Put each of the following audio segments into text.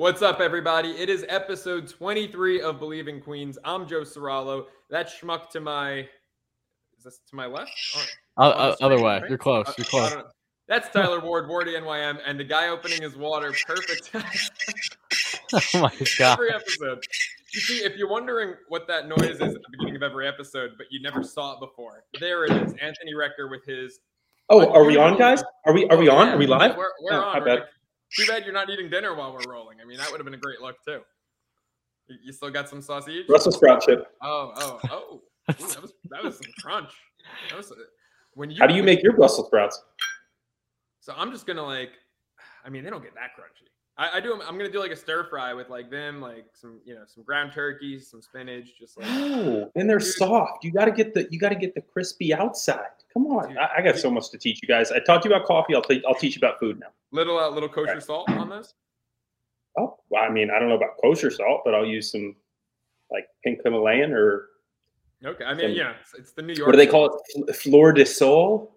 What's up, everybody? It is episode 23 of Bleav in Queens. I'm Joe Serralo. That schmuck to my is this to my left? Uh, uh, other way. You're close. You're Uh, close. That's Tyler Ward, Wardy NYM, and the guy opening his water. Perfect. oh my god. every episode. You see, if you're wondering what that noise is at the beginning of every episode, but you never saw it before, there it is. Anthony Recker with his. Oh, are we on, guys? Are we are we Oh, on? Are we live? We're, we're Oh, on. I We're bet. like- Too bad you're not eating dinner while we're rolling. I mean, that would have been a great look too. You still got some sausage? Brussels sprout chip. Oh, oh, oh! Ooh, that was that was some crunch. That was uh, when you. How do you make your Brussels sprouts? So I'm just gonna like, I mean, they don't get that crunchy. I, I do. I'm gonna do like a stir fry with like them, like some, you know, some ground turkey, some spinach, just like. No, and they're Dude. soft. You got to get the you got to get the crispy outside. Come on, Dude. I, I got so much to teach you guys. I talked to you about coffee. I'll te- I'll teach you about food now. Little uh, little kosher salt on this. Oh, well, I mean, I don't know about kosher salt, but I'll use some like pink Himalayan or Okay, I mean, Some- yeah, it's, it's the New York. what do they call it? Fl- Fleur de Sol,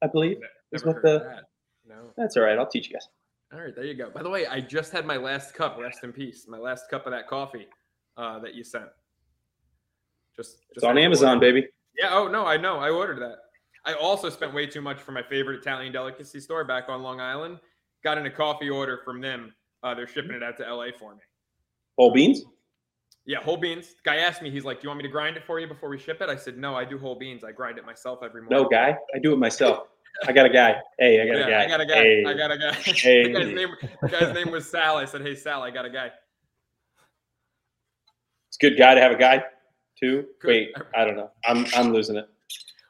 I believe. is what the- that. No. That's all right. I'll teach you guys. All right, there you go. By the way, I just had my last cup. Rest in peace. My last cup of that coffee uh, that you sent. Just, It's on Amazon, order. baby. Yeah. Oh no, I know. I ordered that. I also spent way too much for my favorite Italian delicacy store back on Long Island. Got in a coffee order from them. Uh, they're shipping it out to LA for me. Whole beans. Yeah, whole beans. Guy asked me, he's like, "Do you want me to grind it for you before we ship it?" I said, "No, I do whole beans. I grind it myself every morning." No guy. I do it myself. I got a guy. Hey, I got Yeah, a guy. I got a guy. Hey. I got a guy. Hey. the, guy's name, the guy's name was Sal. I said, "Hey, Sal, I got a guy." It's a good guy to have a guy too. Good. Wait, I don't know. I'm I'm losing it.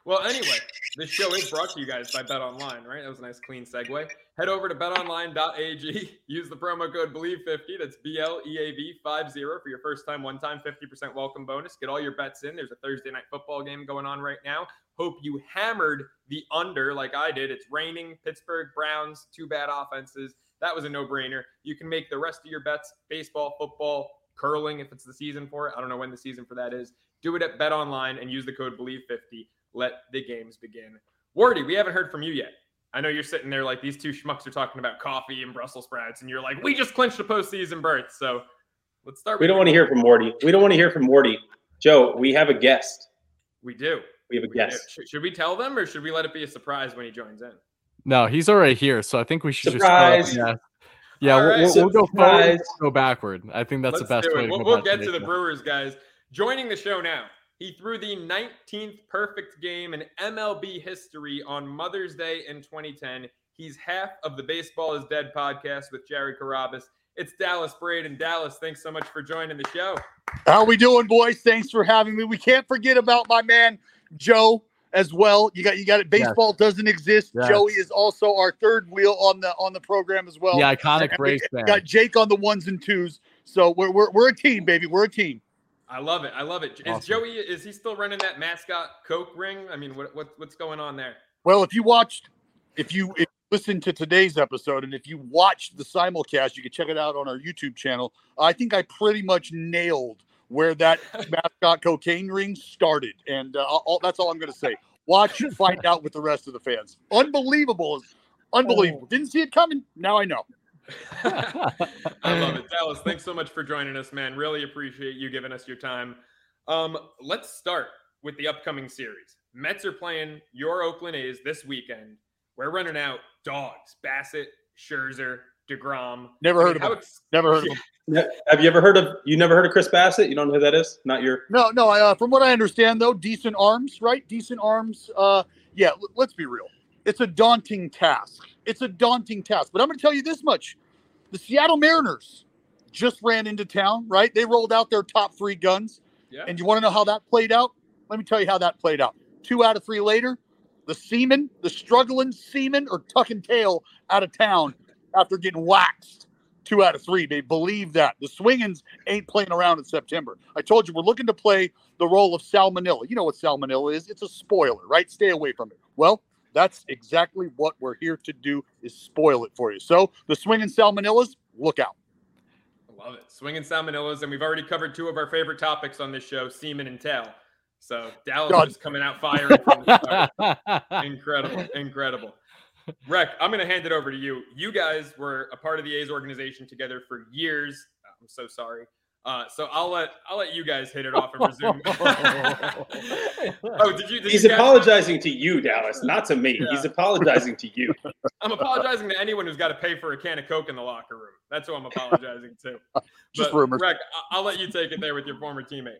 Well, anyway, this show is brought to you guys by Bet Online, right? That was a nice, clean segue. Head over to betonline.ag. Use the promo code BLEAV50. That's B L E A V 50 for your first time, one time, 50% welcome bonus. Get all your bets in. There's a Thursday night football game going on right now. Hope you hammered the under like I did. It's raining. Pittsburgh Browns, two bad offenses. That was a no brainer. You can make the rest of your bets baseball, football, curling if it's the season for it. I don't know when the season for that is. Do it at Bet Online and use the code BLEAV50 let the games begin. Wardy, we haven't heard from you yet. I know you're sitting there like these two schmucks are talking about coffee and Brussels sprouts, and you're like, we just clinched a postseason berth. So let's start. We with don't want to hear from Morty. We don't want to hear from Morty. Joe, we have a guest. We do. We have a We guest. Should, should we tell them, or should we let it be a surprise when he joins in? No, he's already here, so I think we should Surprise. just go, yeah. Yeah, we'll, right. we'll, we'll go forward, Surprise. go backward. I think that's Let's the best way to We'll, go we'll get to the. Brewers, guys. Joining the show now. He threw the 19th perfect game in MLB history on Mother's Day in 2010. He's half of the Baseball is Dead podcast with Jared Carrabis. It's Dallas Braden. Dallas, thanks so much for joining the show. How we doing, boys? Thanks for having me. We can't forget about my man Joe as well. You got you got it. Yes. Baseball doesn't exist. Yes. Joey is also our third wheel on the on the program as well. The iconic And Braves got Jake on the ones and twos. So we're we're, we're a team, baby. We're a team. I love it. I love it. Is Awesome. Joey? Is he still running that mascot Coke ring? I mean, what, what what's going on there? Well, if you watched, if you if listened to today's episode, and if you watched the simulcast, you can check it out on our YouTube channel. I think I pretty much nailed where that mascot cocaine ring started, and uh, all, that's all I'm going to say. Watch and find out with the rest of the fans. Unbelievable, unbelievable. Didn't see it coming. Now I know. I love it. Dallas, thanks so much for joining us, man. Really appreciate you giving us your time. Um, let's start with the upcoming series. Mets are playing your Oakland A's this weekend. We're running out dogs, Bassitt, Scherzer, DeGrom. Never I heard mean, of him. ex- Never heard of him. Have you ever heard of? You never heard of Chris Bassitt? You don't know who that is? Not your. No, no. Uh, from what I understand, though, decent arms, right? Decent arms. Uh, yeah. l- let's be real. It's a daunting task. It's a daunting task. But I'm going to tell you this much: the Seattle Mariners just ran into town, right? They rolled out their top three guns, Yeah. and you want to know how that played out? Let me tell you how that played out. Two out of three later, the seamen, the struggling seamen, are tucking tail out of town after getting waxed. Two out of three. They believe that. The swingins ain't playing around in September. I told you we're looking to play the role of salmonella. You know what salmonella is? It's a spoiler, right? Stay away from it. Well, that's exactly what we're here to do is spoil it for you. So the swinging salmonellas, look out. I love it. Swinging salmonellas, and we've already covered two of our favorite topics on this show, semen and tail. So Dallas God. is coming out firing from the start. incredible, incredible. Rec, I'm going to hand it over to you. You guys were a part of the A's organization together for years. I'm so sorry. Uh, so I'll let I'll let you guys hit it off and resume. oh, did you? Did He's you guys- apologizing to you, Dallas, not to me. He's apologizing to you. I'm apologizing to anyone who's got to pay for a can of Coke in the locker room. That's who I'm apologizing to. Just But, rumors. Rec, I- I'll let you take it there with your former teammate.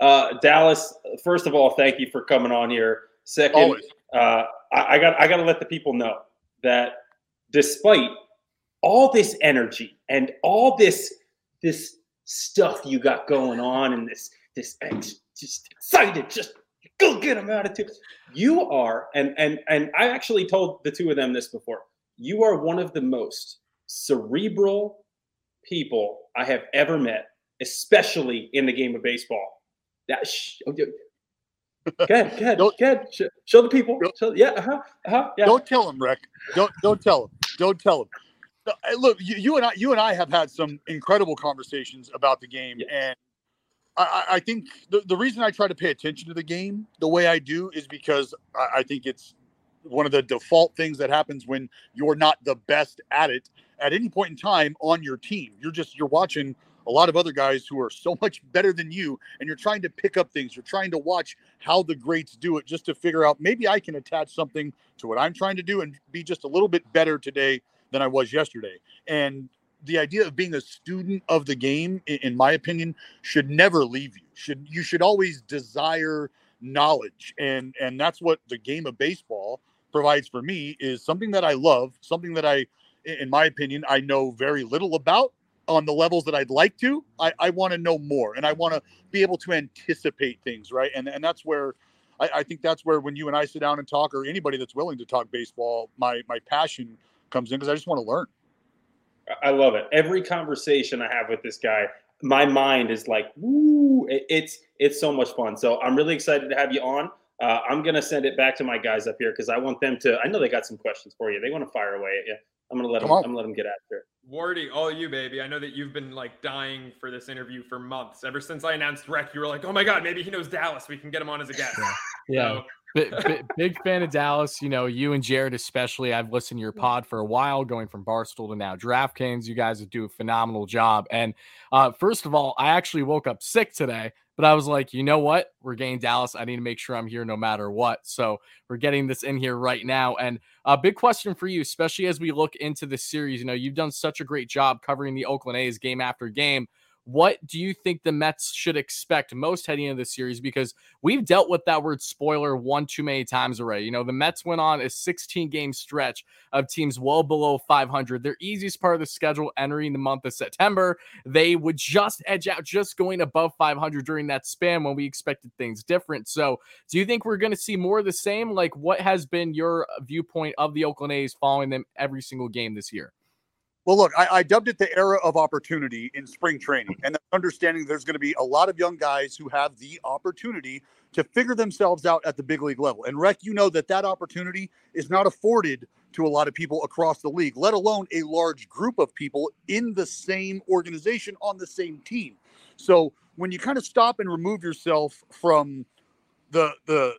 Uh, Dallas, first of all, thank you for coming on here. Second, uh, I, I got I got to let the people know that despite all this energy and all this this stuff you got going on and this this ex- just excited, just go get them attitude, you are and and and I actually told the two of them this before. You are one of the most cerebral people I have ever met, especially in the game of baseball. That sh- oh, dude. Go ahead, go ahead, go Don't- ahead. Show, show the people. Show, yeah, uh-huh, uh-huh, yeah. Don't tell him, Rick. Don't don't tell him. Don't tell him. Look, you, you and I, you and I have had some incredible conversations about the game, Yeah. and I, I- I think the, the reason I try to pay attention to the game the way I do is because I, I think it's one of the default things that happens when you're not the best at it at any point in time on your team. You're just you're watching a lot of other guys who are so much better than you, and you're trying to pick up things. You're trying to watch how the greats do it just to figure out maybe I can attach something to what I'm trying to do and be just a little bit better today than I was yesterday. And the idea of being a student of the game, in my opinion, should never leave you. Should you should always desire knowledge, and and that's what the game of baseball provides for me is something that I love, something that I, in my opinion, I know very little about on the levels that I'd like to. I, I want to know more, and I want to be able to anticipate things, right? And and that's where I, I think that's where when you and I sit down and talk, or anybody that's willing to talk baseball, my my passion comes in because I just want to learn. I love it. Every conversation I have with this guy, my mind is like, woo! It's it's so much fun. So I'm really excited to have you on. Uh, I'm gonna send it back to my guys up here because I want them to. I know they got some questions for you. They want to fire away at you. I'm gonna let Come them. on. I'm gonna let them get after it. Wardy, all you, baby. I know that you've been like dying for this interview for months. Ever since I announced Rec, you were like, "Oh my god, maybe he knows Dallas. We can get him on as a guest." Yeah. So, Big, big, fan of Dallas. You know, you and Jared especially. I've listened to your pod for a while, going from Barstool to now DraftKings. You guys do a phenomenal job. And uh, first of all, I actually woke up sick today, but I was like, you know what? We're getting Dallas. I need to make sure I'm here no matter what. So we're getting this in here right now. And a big question for you, especially as we look into the series. You know, you've done such a great job covering the Oakland A's game after game. What do you think the Mets should expect most heading into the series? Because we've dealt with that word spoiler one too many times already. You know, the Mets went on a 16 game stretch of teams well below 500. Their easiest part of the schedule entering the month of September. They would just edge out, just going above 500 during that span when we expected things different. So, do you think we're going to see more of the same? Like, what has been your viewpoint of the Oakland A's following them every single game this year? Well, look, I, I dubbed it the era of opportunity in spring training, and understanding there's going to be a lot of young guys who have the opportunity to figure themselves out at the big league level. And Rec, you know that that opportunity is not afforded to a lot of people across the league, let alone a large group of people in the same organization on the same team. So when you kind of stop and remove yourself from the the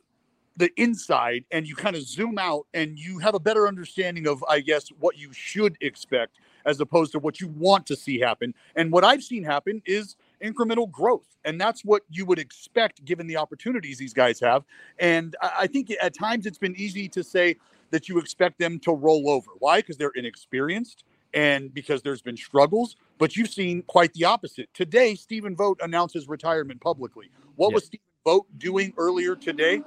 the inside and you kind of zoom out and you have a better understanding of i guess what you should expect as opposed to what you want to see happen. And what i've seen happen is incremental growth and that's what you would expect given the opportunities these guys have. And i, think at times it's been easy to say that you expect them to roll over. Why? Because they're inexperienced and because there's been struggles but you've seen quite the opposite. Today stephen vogt announces retirement publicly. What Yeah. was stephen vogt doing earlier today?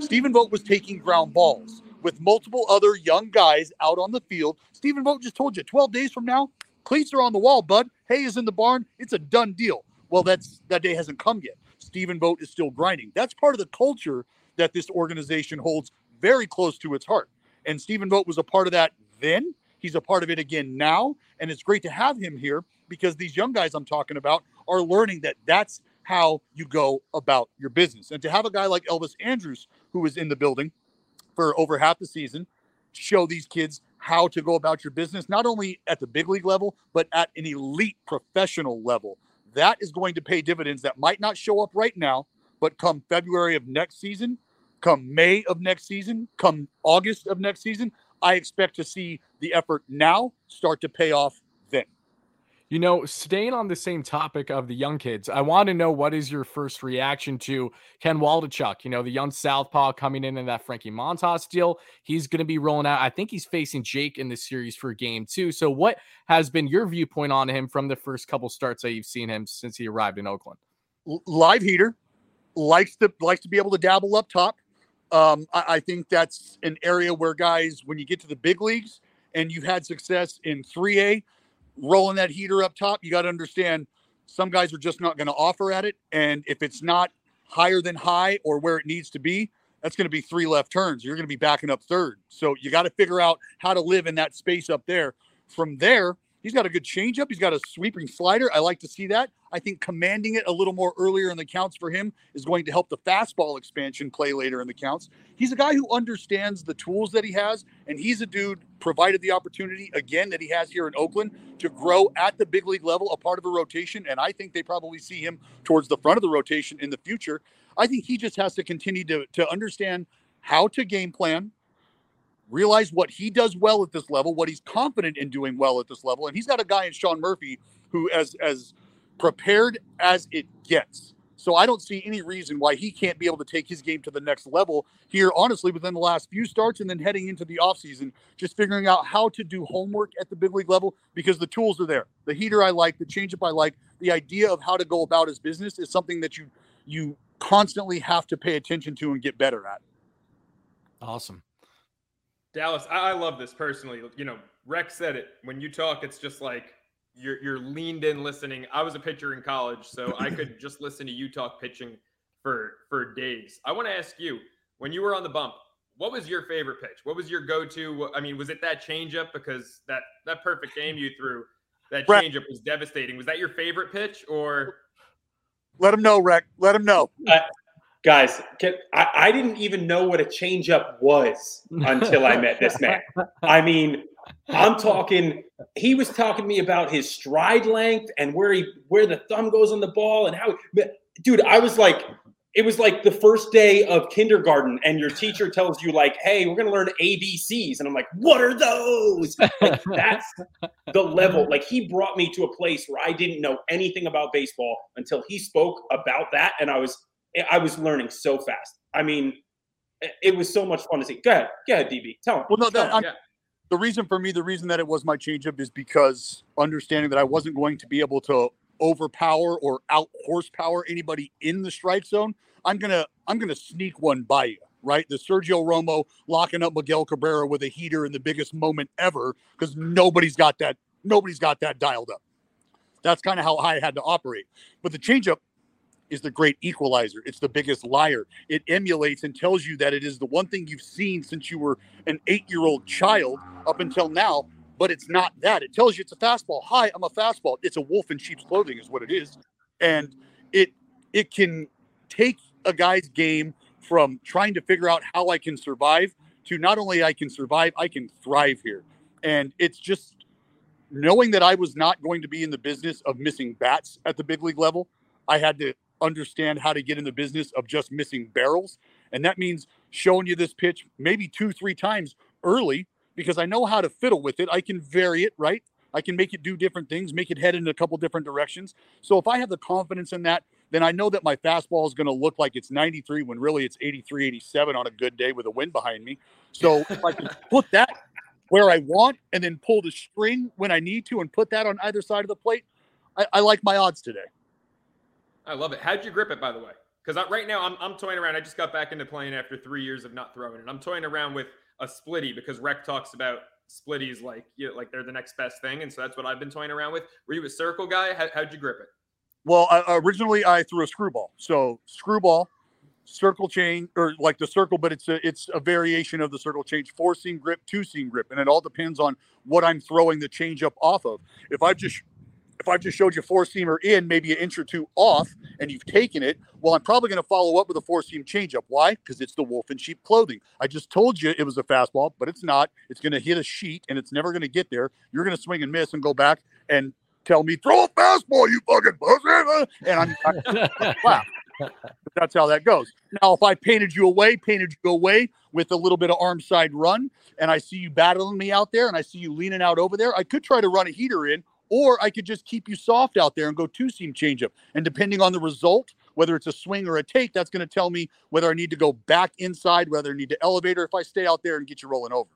Stephen Vogt was taking ground balls with multiple other young guys out on the field. Stephen Vogt just told you 12 days from now, cleats are on the wall, bud. Hay is in the barn. It's a done deal. Well, that's that day hasn't come yet. Stephen Vogt is still grinding. That's part of the culture that this organization holds very close to its heart. And Stephen Vogt was a part of that then. He's a part of it again now. And it's great to have him here because these young guys I'm talking about are learning that that's how you go about your business. And to have a guy like Elvis Andrus, who is in the building for over half the season, show these kids how to go about your business, not only at the big league level, but at an elite professional level. That is going to pay dividends that might not show up right now, but come February of next season, come May of next season, come August of next season, I expect to see the effort now start to pay off. You know, staying on the same topic of the young kids, I want to know what is your first reaction to Ken Waldichuk? You know, the young Southpaw coming in in that Frankie Montas deal. He's going to be rolling out. I think he's facing Jake in the series for game two. So, what has been your viewpoint on him from the first couple starts that you've seen him since he arrived in Oakland? live heater, likes to likes to be able to dabble up top. Um, I, I think that's an area where guys, when you get to the big leagues and you've had success in 3A, rolling that heater up top, you got to understand some guys are just not going to offer at it. And if it's not higher than high or where it needs to be, that's going to be three left turns. You're going to be backing up third. So you got to figure out how to live in that space up there. From there, He's got a good changeup. He's got a sweeping slider. I like to see that. I think commanding it a little more earlier in the counts for him is going to help the fastball expansion play later in the counts. He's a guy who understands the tools that he has, and he's a dude provided the opportunity again that he has here in Oakland to grow at the big league level, a part of a rotation. And I think they probably see him towards the front of the rotation in the future. I think he just has to continue to, to understand how to game plan, realize what he does well at this level, what he's confident in doing well at this level, and he's got a guy in Sean Murphy who as as prepared as it gets. So I don't see any reason why he can't be able to take his game to the next level here, honestly, within the last few starts and then heading into the offseason, just figuring out how to do homework at the big league level because the tools are there. The heater I like, the changeup I like, the idea of how to go about his business is something that you you constantly have to pay attention to and get better at. Awesome. Dallas, I, I love this personally. You know, Rex said it. When you talk, it's just like you're you're leaned in listening. I was a pitcher in college, so I could just listen to you talk pitching for for days. I want to ask you, when you were on the bump, what was your favorite pitch? What was your go-to? I mean, was it that changeup? Because that that perfect game you threw, that changeup was devastating. Was that your favorite pitch, or? Let him know, Rex. Let him know. Uh, guys, can, I, I didn't even know what a changeup was until I met this man. I mean, I'm talking. He was talking to me about his stride length and where he where the thumb goes on the ball and how. Dude, I was like, it was like the first day of kindergarten, and your teacher tells you like, "Hey, we're gonna learn ABCs," and I'm like, "What are those?" Like, that's the level. Like he brought me to a place where I didn't know anything about baseball until he spoke about that, and I was I was learning so fast. I mean, it was so much fun to see. Go ahead, go ahead, DB. Tell him. Well, no, that, yeah. the reason for me, the reason that it was my changeup is because understanding that I wasn't going to be able to overpower or out horsepower anybody in the strike zone. I'm gonna I'm gonna sneak one by you, right? The Sergio Romo locking up Miguel Cabrera with a heater in the biggest moment ever because nobody's got that nobody's got that dialed up. That's kind of how I had to operate. But the changeup is the great equalizer. It's the biggest liar. It emulates and tells you that it is the one thing you've seen since you were an eight year old child up until now, but it's not that. It tells you it's a fastball. Hi, I'm a fastball. It's a wolf in sheep's clothing, is what it is. And it it can take a guy's game from trying to figure out how I can survive to not only I can survive, I can thrive here. And it's just knowing that I was not going to be in the business of missing bats at the big league level. I had to understand how to get in the business of just missing barrels. And that means showing you this pitch maybe two, three times early because I know how to fiddle with it. I can vary it, right? I can make it do different things, make it head in a couple different directions. So if I have the confidence in that, then I know that my fastball is going to look like it's 93 when really it's 83, 87 on a good day with a wind behind me. So if I can put that where I want and then pull the string when I need to and put that on either side of the plate, I, I like my odds today. I love it. How'd you grip it, by the way? Because right now I'm, I'm toying around. I just got back into playing after three years of not throwing, and I'm toying around with a splitty because Rec talks about splitties like you know, like they're the next best thing, and so that's what I've been toying around with. Were you a circle guy? How, how'd you grip it? Well, originally I threw a screwball. So screwball, circle chain, or like the circle, but it's a it's a variation of the circle change, four seam grip, two seam grip, and it all depends on what I'm throwing the change up off of. If I've just if I've just showed you four seamer in, maybe an inch or two off, and you've taken it, well, I'm probably going to follow up with a four seam changeup. Why? Because it's the wolf in sheep clothing. I just told you it was a fastball, but it's not. It's going to hit a sheet, and it's never going to get there. You're going to swing and miss and go back and tell me, throw a fastball, you fucking pussy. And I'm, I'm wow. That's how that goes. Now, if I painted you away, painted you away with a little bit of arm side run, and I see you battling me out there, and I see you leaning out over there, I could try to run a heater in, or I could just keep you soft out there and go two seam changeup. And depending on the result, whether it's a swing or a take, that's going to tell me whether I need to go back inside, whether I need to elevate, or if I stay out there and get you rolling over.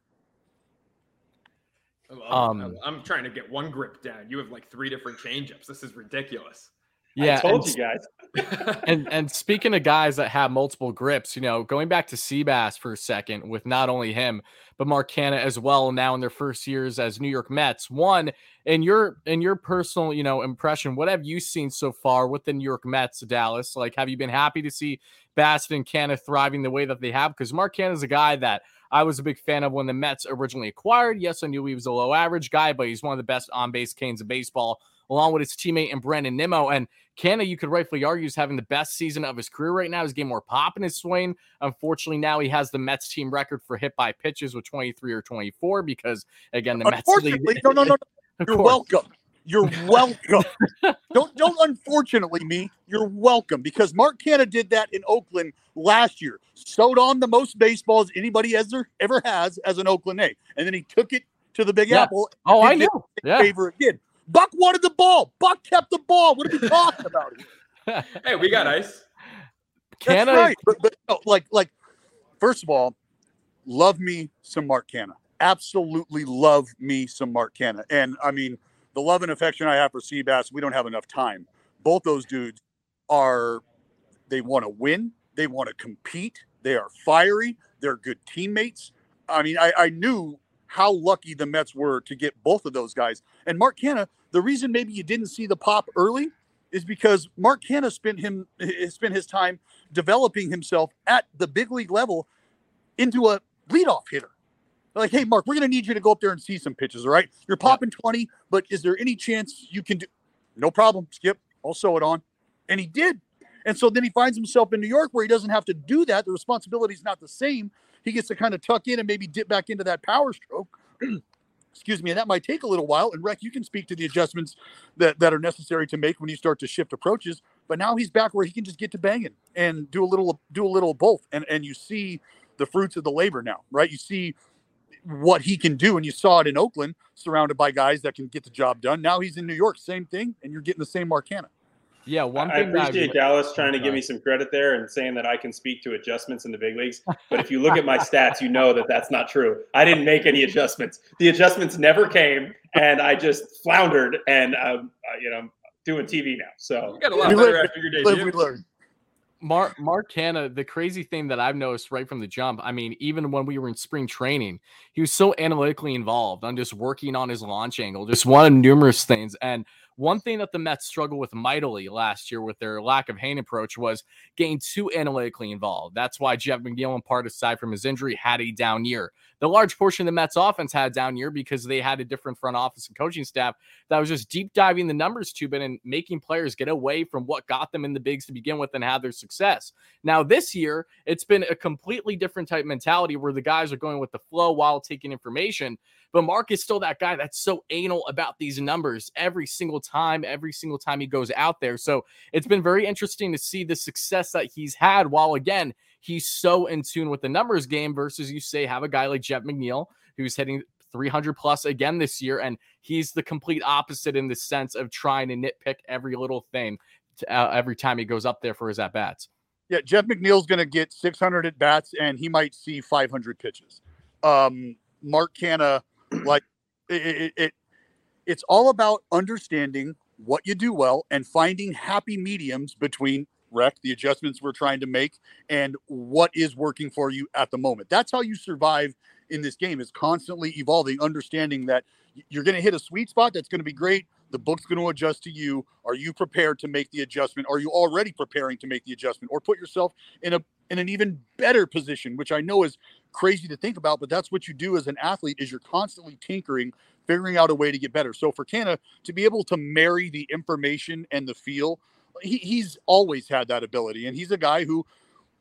Um, I'm, I'm trying to get one grip down. You have like three different changeups. This is ridiculous. Yeah, I told you guys. and and speaking of guys that have multiple grips, you know, going back to Seabass for a second, with not only him but Mark Canha as well. Now in their first years as New York Mets, one in your in your personal you know impression, what have you seen so far with the New York Mets, Dallas? Like, have you been happy to see Bassitt and Canha thriving the way that they have? Because Mark Canha is a guy that I was a big fan of when the Mets originally acquired. Yes, I knew he was a low average guy, but he's one of the best on base canes of baseball along with his teammate and Brandon Nimmo. And Canha, you could rightfully argue, is having the best season of his career right now. He's getting more pop in his swing. Unfortunately, now he has the Mets team record for hit by pitches with 23 or 24 because, again, the Mets. Unfortunately, no, no, no. no. You're welcome. You're welcome. don't don't unfortunately me. You're welcome because Mark Canha did that in Oakland last year. Sewed on the most baseballs anybody ever ever has as an Oakland A, and then he took it to the Big yeah. Apple. Oh, I know. Yeah. Favorite did. Buck wanted the ball. Buck kept the ball. What are we talking about? hey, we got ice. That's Canha, right. But, but no, like, like, first of all, love me some Mark Canha. Absolutely love me some Mark Canha. And I mean, the love and affection I have for Seabass, we don't have enough time. Both those dudes are, they want to win. They want to compete. They are fiery. They're good teammates. I mean, I, I knew how lucky the Mets were to get both of those guys. And Mark Canha, the reason maybe you didn't see the pop early is because Mark Canha spent him eh, spent his time developing himself at the big league level into a leadoff hitter. Like, hey, Mark, we're going to need you to go up there and see some pitches. All right, you're popping yeah. 20, but is there any chance you can do? No problem, Skip. I'll sew it on, and he did. And so then he finds himself in New York where he doesn't have to do that. The responsibility is not the same he gets to kind of tuck in and maybe dip back into that power stroke. Excuse me, and that might take a little while. And Rec, you can speak to the adjustments that, that are necessary to make when you start to shift approaches. But now he's back where he can just get to banging and do a little do a little both. And and you see the fruits of the labor now, right? You see what he can do, and you saw it in Oakland, surrounded by guys that can get the job done. Now he's in New York, same thing, and you're getting the same Mark Canha. Yeah, one I appreciate Dallas trying to give me some credit there and saying that I can speak to adjustments in the big leagues. But if you look at my stats, you know that that's not true. I didn't make any adjustments. The adjustments never came, and I just floundered. And um, uh, you know, I'm doing TV now. So you got a lot better after your debut. Mark Mark Canha, the crazy thing that I've noticed right from the jump, I mean, even when we were in spring training, he was so analytically involved on just working on his launch angle, just one of numerous things. And one thing that the Mets struggled with mightily last year with their lack of hand approach was getting too analytically involved. That's why Jeff McNeil, in part aside from his injury, had a down year. The large portion of the Mets offense had a down year because they had a different front office and coaching staff that was just deep diving the numbers too bit and making players get away from what got them in the bigs to begin with and have their success. Now, this year, it's been a completely different type mentality where the guys are going with the flow while taking information. But Mark is still that guy that's so anal about these numbers every single time, every single time he goes out there. So it's been very interesting to see the success that he's had while, again, he's so in tune with the numbers game versus you say have a guy like Jeff McNeil who's hitting 300 plus again this year. And he's the complete opposite in the sense of trying to nitpick every little thing to, uh, every time he goes up there for his at bats. Yeah, Jeff McNeil's going to get 600 at bats and he might see 500 pitches. Um, Mark Canha like it, it, it it's all about understanding what you do well and finding happy mediums between rec the adjustments we're trying to make and what is working for you at the moment. That's how you survive in this game is constantly evolving understanding that you're going to hit a sweet spot that's going to be great. The book's going to adjust to you. Are you prepared to make the adjustment? Are you already preparing to make the adjustment? Or put yourself in a in an even better position which i know is crazy to think about, but that's what you do as an athlete is you're constantly tinkering, figuring out a way to get better. So for Canha to be able to marry the information and the feel, he, he's always had that ability. And he's a guy who,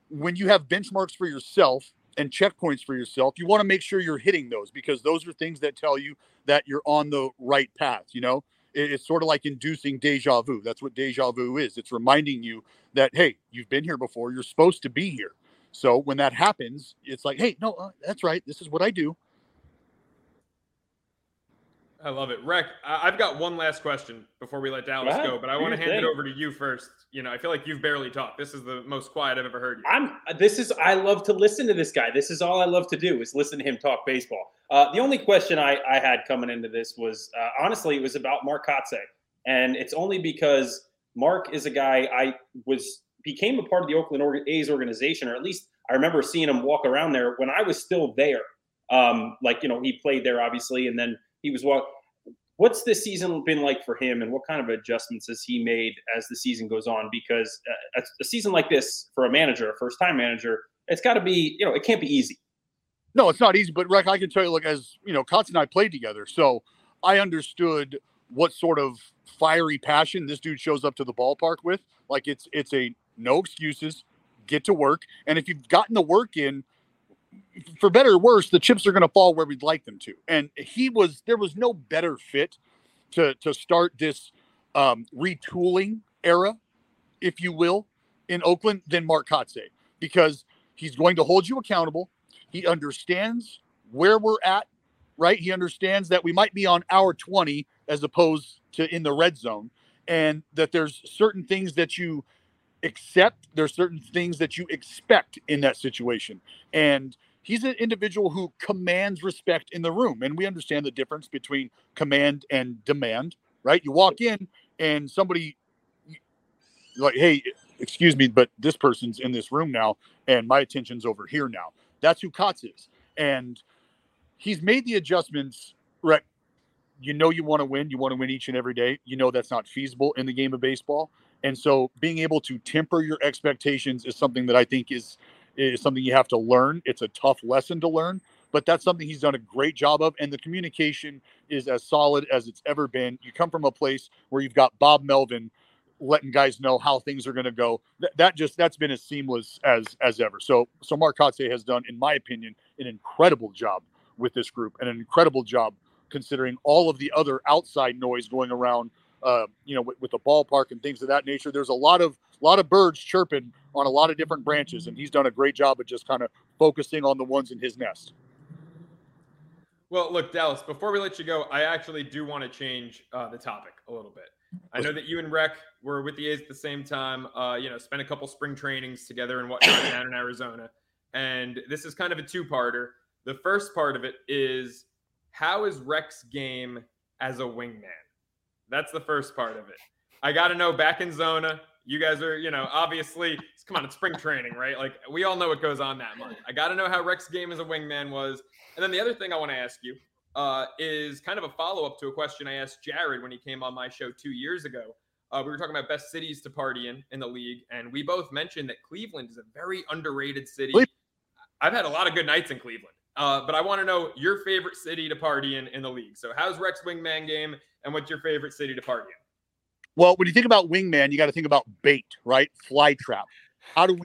when you have benchmarks for yourself and checkpoints for yourself, you want to make sure you're hitting those because those are things that tell you that you're on the right path, you know? it's sort of like inducing deja vu. That's what deja vu is. It's reminding you that hey, you've been here before. You're supposed to be here. So when that happens, it's like, hey, no, uh, that's right. This is what I do. I love it. Rec, I- I've got one last question before we let Dallas Right. go, but I want to your hand it over to you first. You know, I feel like you've barely talked. This is the most quiet I've ever heard you. I'm. This is. I love to listen to this guy. This is all I love to do is listen to him talk baseball. Uh, the only question I, I had coming into this was uh, honestly it was about Mark Kotsay, and it's only because Mark is a guy I was became a part of the Oakland A's organization, or at least I remember seeing him walk around there when I was still there. Um, like you know, he played there obviously, and then he was walk. What's this season been like for him, and what kind of adjustments has he made as the season goes on? Because uh, a, a season like this for a manager, a first-time manager, it's got to be, you know, it can't be easy. No, it's not easy, but Rec, I can tell you, look, as you know, Kotz and I played together, so I understood what sort of fiery passion this dude shows up to the ballpark with. Like it's it's a no excuses, get to work, and if you've gotten the work in, for better or worse, the chips are going to fall where we'd like them to. And he was there was no better fit to to start this um, retooling era, if you will, in Oakland than Mark Kotsay because he's going to hold you accountable. He understands where we're at, right? He understands that we might be on hour 20 as opposed to in the red zone, and that there's certain things that you accept, there's certain things that you expect in that situation. And he's an individual who commands respect in the room. And we understand the difference between command and demand, right? You walk in and somebody like, hey, excuse me, but this person's in this room now, and my attention's over here now. That's who Kotz is. And he's made the adjustments, right? You know you want to win, you want to win each and every day. You know that's not feasible in the game of baseball. And so being able to temper your expectations is something that I think is is something you have to learn. It's a tough lesson to learn, but that's something he's done a great job of. And the communication is as solid as it's ever been. You come from a place where you've got Bob Melvin letting guys know how things are going to go. That, that just that's been as seamless as as ever. So so Mark Kotsay has done, in my opinion, an incredible job with this group and an incredible job considering all of the other outside noise going around. Uh, you know, with, with the ballpark and things of that nature. There's a lot of lot of birds chirping on a lot of different branches, and he's done a great job of just kind of focusing on the ones in his nest. Well, look, Dallas, before we let you go, I actually do want to change uh, the topic a little bit. I know that you and Rec were with the A's at the same time, uh, you know, spent a couple spring trainings together and whatnot down in Arizona. And this is kind of a two parter. The first part of it is how is Rec's game as a wingman? That's the first part of it. I got to know back in Zona, you guys are, you know, obviously, come on, it's spring training, right? Like we all know what goes on that month. I got to know how Rec's game as a wingman was. And then the other thing I want to ask you uh, is kind of a follow up to a question I asked Jared when he came on my show two years ago. Uh, we were talking about best cities to party in in the league, and we both mentioned that Cleveland is a very underrated city. I've had a lot of good nights in Cleveland, uh, but I want to know your favorite city to party in in the league. So, how's Rex wingman game, and what's your favorite city to party in? Well, when you think about wingman, you got to think about bait, right? Fly trap. How do we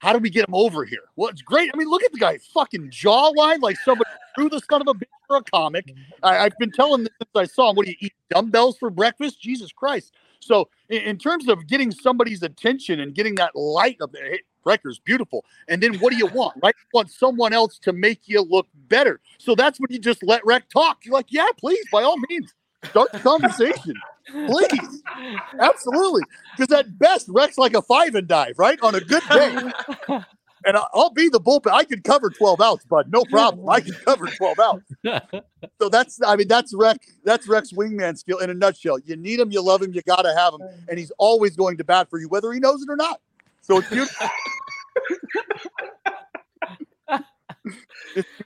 how do we get him over here? Well, it's great. I mean, look at the guy, fucking jawline like somebody threw the son of a bitch for a comic. I, I've been telling this since I saw him. What do you eat dumbbells for breakfast? Jesus Christ! So, in, in terms of getting somebody's attention and getting that light up there, Recker's beautiful, and then what do you want? Right? You want someone else to make you look better. So that's when you just let Rec talk. You're like, yeah, please, by all means, start the conversation. Please. Absolutely. Because at best, Rex like a five and dive, right? On a good day. And I'll be the bullpen. I can cover 12 outs, bud. No problem. I can cover 12 outs. So that's, I mean, that's Rex, that's Rex wingman skill in a nutshell. You need him, you love him, you got to have him. And he's always going to bat for you, whether he knows it or not. So it's beautiful.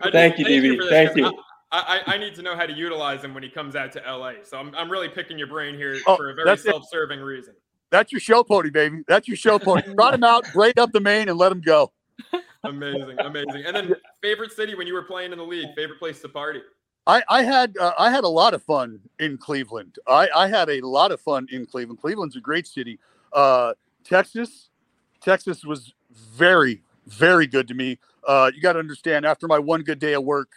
I Thank you, DB. for this, you. I, I, I need to know how to utilize him when he comes out to LA. So I'm, I'm really picking your brain here Oh, for a very that's self-serving reason. That's your show pony, baby. That's your show pony. Trot him out, braid up the mane, and let him go. Amazing, amazing. And then favorite city when you were playing in the league, favorite place to party. I, I had uh, I had a lot of fun in Cleveland. I, I had a lot of fun in Cleveland. Cleveland's a great city. Uh, Texas, Texas was very very good to me. Uh, you got to understand. After my one good day of work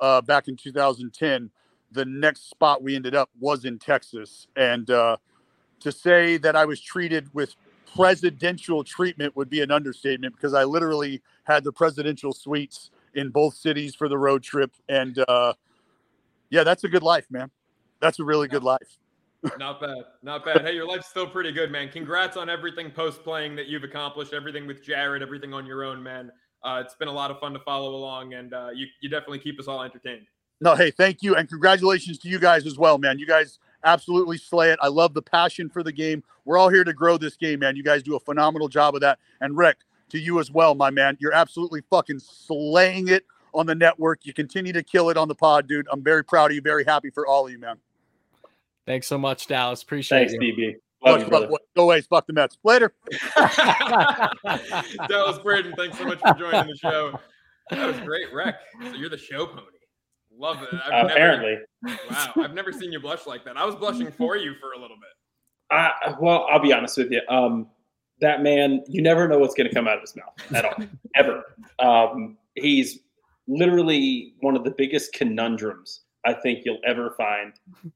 uh, back in 2010, the next spot we ended up was in Texas. And uh, to say that I was treated with presidential treatment would be an understatement because I literally had the presidential suites in both cities for the road trip. And uh, yeah, that's a good life, man. That's a really good life. Not bad. Not bad. Hey, your life's still pretty good, man. Congrats on everything post playing that you've accomplished, everything with Jared, everything on your own, man. Uh, it's been a lot of fun to follow along, and uh, you, you definitely keep us all entertained. No, hey, thank you. And congratulations to you guys as well, man. You guys absolutely slay it. I love the passion for the game. We're all here to grow this game, man. You guys do a phenomenal job of that. And Rick, to you as well, my man. You're absolutely fucking slaying it on the network. You continue to kill it on the pod, dude. I'm very proud of you. Very happy for all of you, man. Thanks so much, Dallas. Appreciate it. Thanks, you. DB. Love you. Go away. Fuck the Mets. Later. Dallas Braden, thanks so much for joining the show. That was great, Rec. So you're the show pony. Love it. I've Apparently. Never, wow. I've never seen you blush like that. I was blushing for you for a little bit. I, well, I'll be honest with you. Um, that man, you never know what's going to come out of his mouth at all, ever. Um, he's literally one of the biggest conundrums I think you'll ever find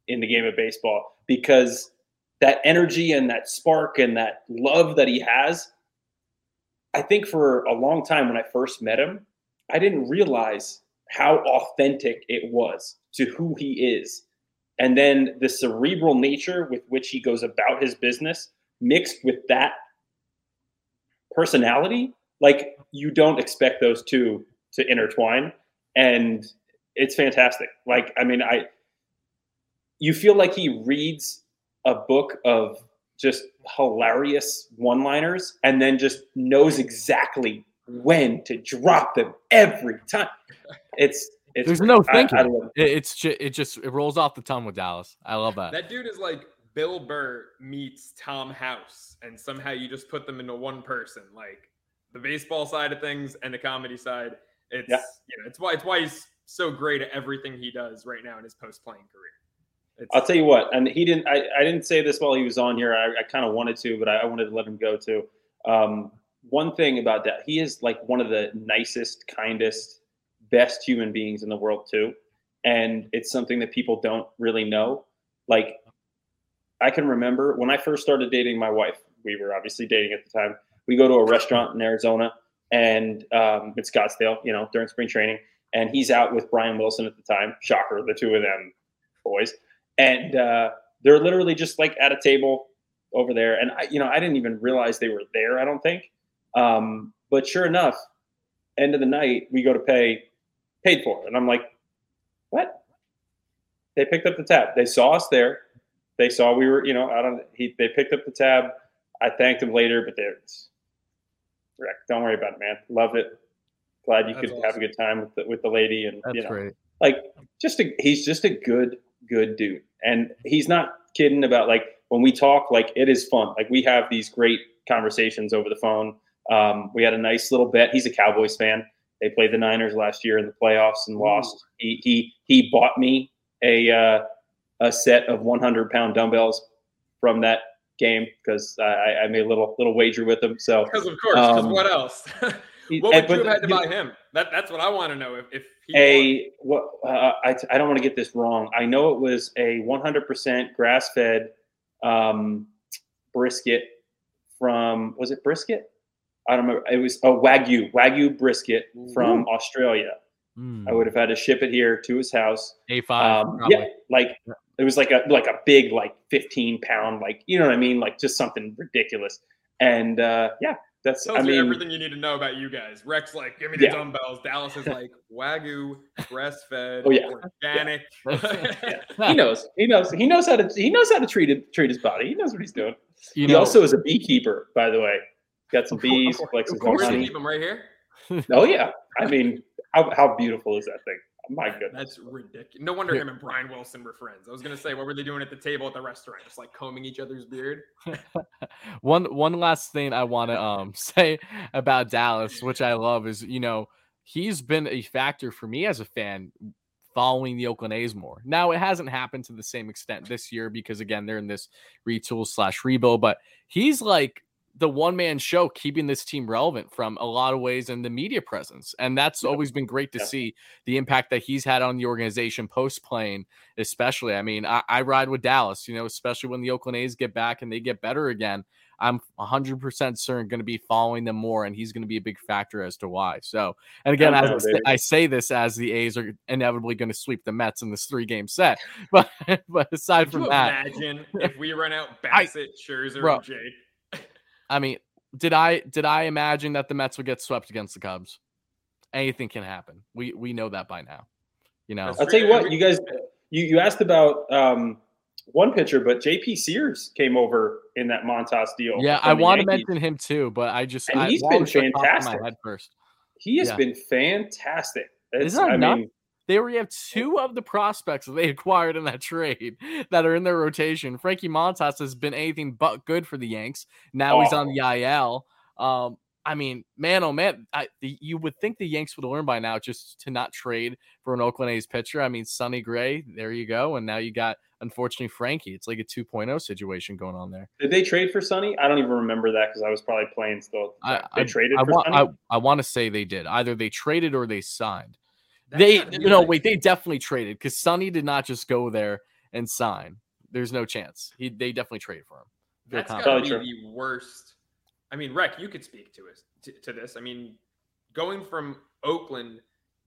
in the game of baseball because that energy and that spark and that love that he has. I think for a long time when I first met him, I didn't realize how authentic it was to who he is. And then the cerebral nature with which he goes about his business mixed with that personality, like you don't expect those two to intertwine. And it's fantastic. Like, I mean, I, you feel like he reads a book of just hilarious one liners and then just knows exactly when to drop them every time. It's, it's there's no thinking. I, I it. It's just, it just it rolls off the tongue with Dallas. I love that. That dude is like Bill Burr meets Tom House, and somehow you just put them into one person. Like the baseball side of things and the comedy side. It's yeah. you know, it's why it's why he's so great at everything he does right now in his post playing career. It's, I'll tell you what, and he didn't. I, I didn't say this while he was on here. I, I kind of wanted to, but I, I, wanted to let him go too. Um, one thing about that, he is like one of the nicest, kindest, best human beings in the world too, and it's something that people don't really know. Like, I can remember when I first started dating my wife. We were obviously dating at the time. We go to a restaurant in Arizona, and um, it's Scottsdale, you know, during spring training, and he's out with Brian Wilson at the time. Shocker, the two of them boys and uh, they're literally just like at a table over there. And I, you know, I didn't even realize they were there. I don't think. Um, but sure enough, end of the night, we go to pay, paid for and I'm like, what? They picked up the tab. They saw us there. They saw we were, you know, out on. He they picked up the tab. I thanked him later, but they're Rick, don't worry about it, man. Love it. Glad you That's could awesome. have a good time with the, with the lady, and That's you know, great. like just a he's just a good good dude. And he's not kidding about like when we talk, like it is fun. Like we have these great conversations over the phone. Um, we had a nice little bet. He's a Cowboys fan. They played the Niners last year in the playoffs and lost. He he he bought me a uh, a set of 100 pound dumbbells from that game because I, I made a little little wager with him. So because of course, um, what else? what would you have had to buy him? That, that's what I want to know. If, if a what uh, I, I don't want to get this wrong. I know it was a 100% grass fed um, brisket from was it brisket? I don't remember. It was a wagyu wagyu brisket from Ooh. Australia. Mm. I would have had to ship it here to his house. A five. Um, yeah, like it was like a like a big like 15 pound like you know what I mean like just something ridiculous. And uh, yeah, that's Tells I mean everything you need to know about you guys. Rex like, give me the yeah. dumbbells. Dallas is like wagyu, breastfed, oh, yeah. organic. Yeah. he knows. He knows. He knows how to. He knows how to treat it. Treat his body. He knows what he's doing. You he know, also is a beekeeper, by the way. Got some bees. Collects his own honey. Keep them right here. oh yeah. I mean, how how beautiful is that thing? My goodness. That's ridiculous. No wonder him and Brian Wilson were friends. I was gonna say, what were they doing at the table at the restaurant? Just like combing each other's beard. one one last thing I want to um say about Dallas, which I love, is you know he's been a factor for me as a fan following the Oakland A's more. Now it hasn't happened to the same extent this year because again they're in this retool slash rebuild, but he's like the one man show keeping this team relevant from a lot of ways in the media presence. And that's Yep. always been great to Yep. see the impact that he's had on the organization post playing, especially. I mean, I, I ride with Dallas, you know, especially when the Oakland A's get back and they get better again. I'm 100% certain going to be following them more, and he's going to be a big factor as to why. So, and again, Yeah, as no, I, say. I say this as the A's are inevitably going to sweep the Mets in this three game set. But, but aside Could from you that, imagine if we run out I- Bassitt, Scherzer, Bro. and Jake? I mean, did I did I imagine that the Mets would get swept against the Cubs? Anything can happen. We we know that by now. You know, I'll tell you what, you guys, you, you asked about um, one pitcher, but JP Sears came over in that Montas deal. yeah, I the want to mention him too, but I just And I, he's Wallace been was off the top of fantastic. My head first. He has Yeah. been fantastic. It's, Isn't that I nuts? mean, They already have two of the prospects that they acquired in that trade that are in their rotation. Frankie Montas has been anything but good for the Yanks. Now he's on Oh. the IL. Um, I mean, man, oh man, I, the, you would think the Yanks would learn by now just to not trade for an Oakland A's pitcher. I mean, Sonny Gray, there you go, and now you got unfortunately Frankie. It's like a 2.0 situation going on there. did they trade for Sonny? I don't even remember that because I was probably playing still. I, they I, traded I for want, Sonny. I, I want to say they did. Either they traded or they signed. That's they not- you know wait they definitely traded because Sonny did not just go there and sign. There's no chance. He they definitely traded for him. Feel That's gotta Probably be the worst. I mean, Rec, you could speak to us to, to this. I mean, going from Oakland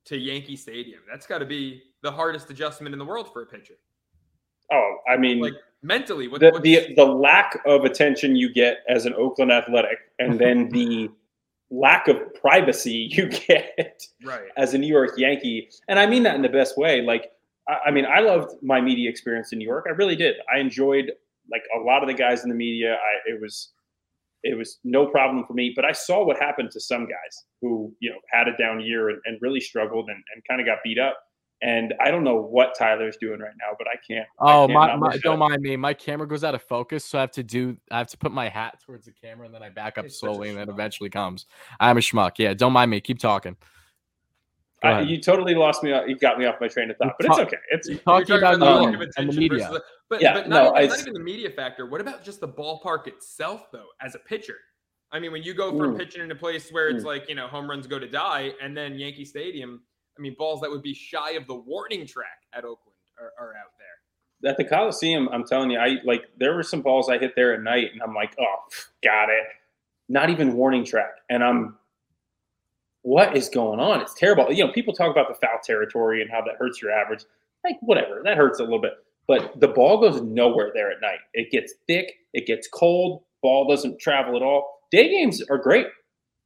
to Yankee Stadium, that's got to be the hardest adjustment in the world for a pitcher. oh, I mean, Like mentally, what, the, what's- the the lack of attention you get as an Oakland Athletic, and then the lack of privacy you get right? as a New York Yankee, and I mean that in the best way. Like, I, I mean, I loved my media experience in New York. I really did. I enjoyed like a lot of the guys in the media. I it was it was no problem for me. But I saw what happened to some guys who you know had a down year and, and really struggled and, and kind of got beat up. And I don't know what Tyler's doing right now, but I can't. I Oh can't my, my don't mind me. My camera goes out of focus, so I have to do I have to put my hat towards the camera and then I back up He's such a slowly and then schmuck. eventually comes. I'm a schmuck. Yeah, don't mind me. Keep talking. I, you totally lost me. You got me off my train of thought, but it's okay. It's You're Talking about the New lack York of and the media. versus the- but, Yeah, but not, no, even, I not even the media factor. What about just the ballpark itself, though, as a pitcher? I mean, when you go from Mm. pitching in a place where it's Mm. like, you know, home runs go to die, and then Yankee Stadium, I mean, balls that would be shy of the warning track at Oakland are, are out there. at the Coliseum, I'm telling you, I like there were some balls I hit there at night, and I'm like, oh, got it. Not even warning track, and I'm, what is going on? It's terrible. You know, people talk about the foul territory and how that hurts your average. Like, whatever, that hurts a little bit, but the ball goes nowhere there at night. It gets thick, it gets cold. Ball doesn't travel at all. Day games are great.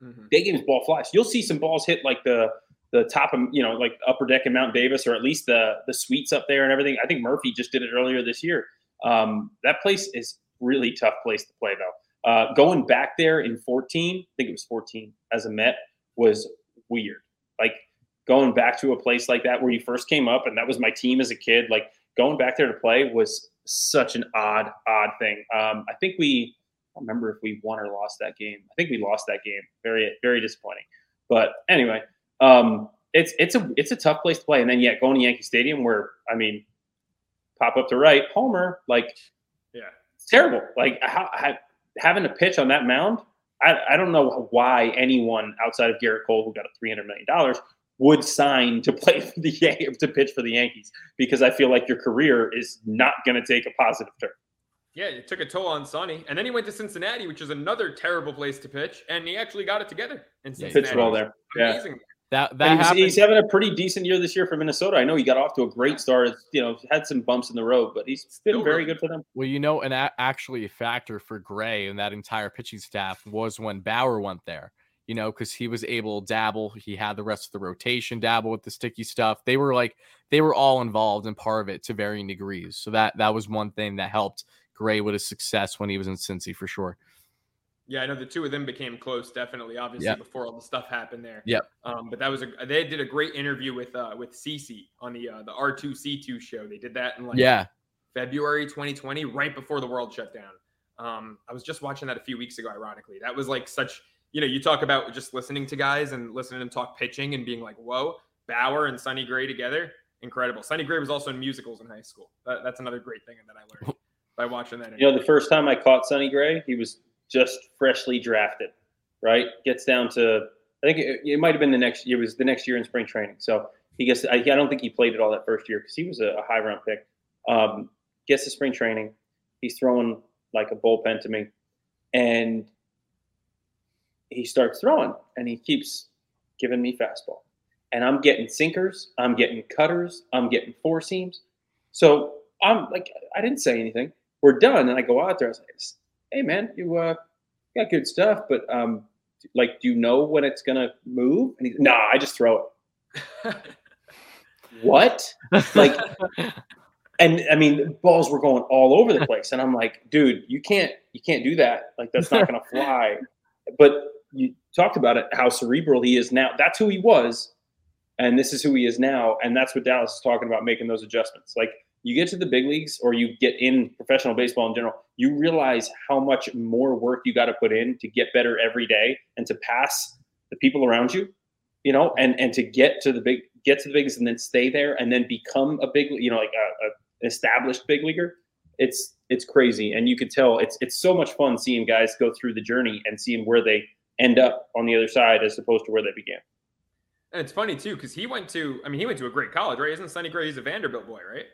Mhm. day games ball flies. You'll see some balls hit like the the top of you know like upper deck in Mount Davis or at least the the suites up there and everything. I think Murphy just did it earlier this year. Um, that place is really tough place to play though. Uh, going back there in 14, I think it was 14 as a Met was weird. Like going back to a place like that where you first came up and that was my team as a kid. Like going back there to play was such an odd odd thing. Um, I think we I remember if we won or lost that game. I think we lost that game. Very, very disappointing. But anyway, um, it's it's a it's a tough place to play. And then yet going to Yankee Stadium where I mean, pop up to right, Homer, like Yeah. it's terrible. Like how, how, having to pitch on that mound, I, I don't know why anyone outside of Gerrit Cole, who got a three hundred million dollars, would sign to play for the Yan- to pitch for the Yankees because I feel like your career is not going to take a positive turn. Yeah, it took a toll on Sonny. And then he went to Cincinnati, which is another terrible place to pitch, and he actually got it together in Yeah, he Cincinnati. Pitched well there. Yeah. That that he's, he's having a pretty decent year this year for Minnesota. I know he got off to a great start. You know, had some bumps in the road, but he's been Still very good for them. Well, you know, and a- actually a factor for Gray and that entire pitching staff was when Bauer went there. You know, because he was able to dabble. He had the rest of the rotation dabble with the sticky stuff. They were like they were all involved and part of it to varying degrees. So that that was one thing that helped Gray with his success when he was in Cincy for sure. Yeah, I know the two of them became close, definitely. Obviously, Yeah. before all the stuff happened there. Yep. Um, but that was a they did a great interview with uh with CC on the uh, the R two C two show. They did that in like Yeah, February 2020, right before the world shut down. Um, I was just watching that a few weeks ago. Ironically, that was like such you know you talk about just listening to guys and listening to them talk pitching and being like, whoa, Bauer and Sonny Gray together, incredible. Sonny Gray was also in musicals in high school. That, that's another great thing that I learned by watching that. You know, the first time I caught Sonny Gray, he was just freshly drafted, right? Gets down to I think it, it might have been the next year. It was the next year in spring training. So he gets. I, I don't think he played it all that first year because he was a, a high round pick. Um, gets to spring training. He's throwing like a bullpen to me, and he starts throwing, and he keeps giving me fastball, and I'm getting sinkers, I'm getting cutters, I'm getting four seams. So I'm like, I didn't say anything. We're done, and I go out there. I was like, "Hey, man, you uh, got good stuff, but um, like, do you know when it's gonna move?" And he's, "Nah, I just throw it." what? Like, and I mean, balls were going all over the place, and I'm like, dude, you can't, you can't do that. Like, that's not gonna fly. But you talked about it, how cerebral he is now. That's who he was, and this is who he is now, and that's what Dallas is talking about making those adjustments. Like, you get to the big leagues or you get in professional baseball in general, you realize how much more work you got to put in to get better every day and to pass the people around you, you know, and and to get to the big get to the bigs and then stay there and then become a big, you know, like a, a an established big leaguer. It's it's crazy, and you could tell it's it's so much fun seeing guys go through the journey and seeing where they end up on the other side as opposed to where they began. And it's funny too because he went to, I mean, he went to a great college, right? Isn't Sonny Gray? He's a Vanderbilt boy, right?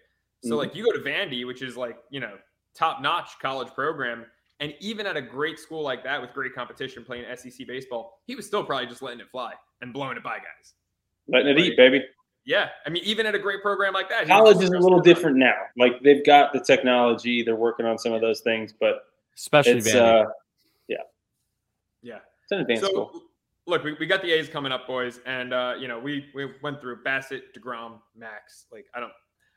So Mhm. like you go to Vandy, which is like you know top notch college program, and even at a great school like that with great competition, playing SEC baseball, he was still probably just letting it fly and blowing it by guys. Letting it eat, baby. Yeah, I mean, even at a great program like that, College is a little it out. different now. Like they've got the technology, they're working on some of those things, but Especially it's Vandy. uh, Yeah. Yeah. It's an advanced school. Look, we, we got the A's coming up, boys, and uh, you know we we went through Bassitt, Degrom, Max. Like I don't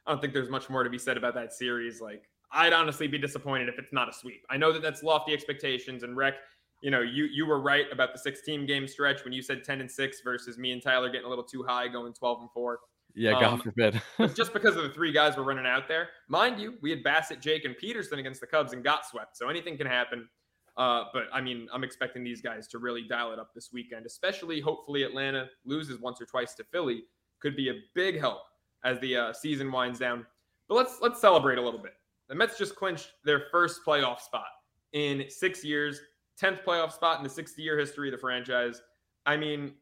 I don't think there's much more to be said about that series. Like I'd honestly be disappointed if it's not a sweep. I know that that's lofty expectations, and Rec, you know you you were right about the 16 game stretch when you said 10 and six versus me and Tyler getting a little too high, going 12 and four. yeah, God um, forbid. Just because of the three guys we're running out there, mind you, we had Bassitt, Jake, and Peterson against the Cubs and got swept. So anything can happen. Uh, but I mean, I'm expecting these guys to really dial it up this weekend, especially hopefully Atlanta loses once or twice to Philly. Could be a big help as the uh, season winds down. But let's let's celebrate a little bit. The Mets just clinched their first playoff spot in six years, tenth playoff spot in the 60-year history of the franchise. I mean,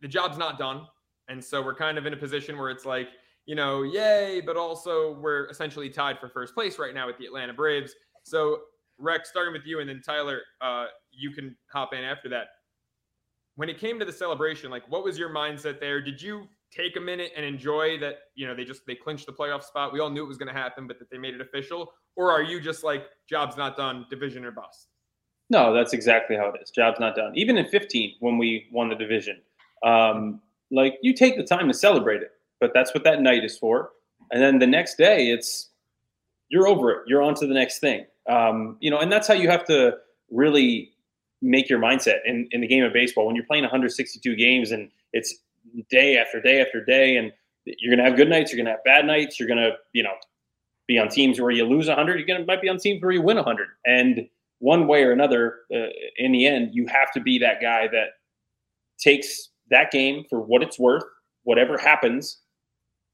the job's not done. And so we're kind of in a position where it's like, you know, yay, but also we're essentially tied for first place right now with the Atlanta Braves. So, Rex, starting with you, and then Tyler, uh, you can hop in after that. When it came to the celebration, like, what was your mindset there? Did you take a minute and enjoy that? You know, they just they clinched the playoff spot. We all knew it was going to happen, but that they made it official. Or are you just like, job's not done, division or bust? No, that's exactly how it is. Job's not done. Even in 15, when we won the division, um, like you take the time to celebrate it, but that's what that night is for. And then the next day, it's you're over it. You're on to the next thing. Um, you know, and that's how you have to really make your mindset in, in the game of baseball. When you're playing 162 games and it's day after day after day, and you're gonna have good nights, you're gonna have bad nights, you're gonna, you know, be on teams where you lose 100. You're gonna might be on teams where you win 100, and one way or another, uh, in the end, you have to be that guy that takes that game for what it's worth. Whatever happens,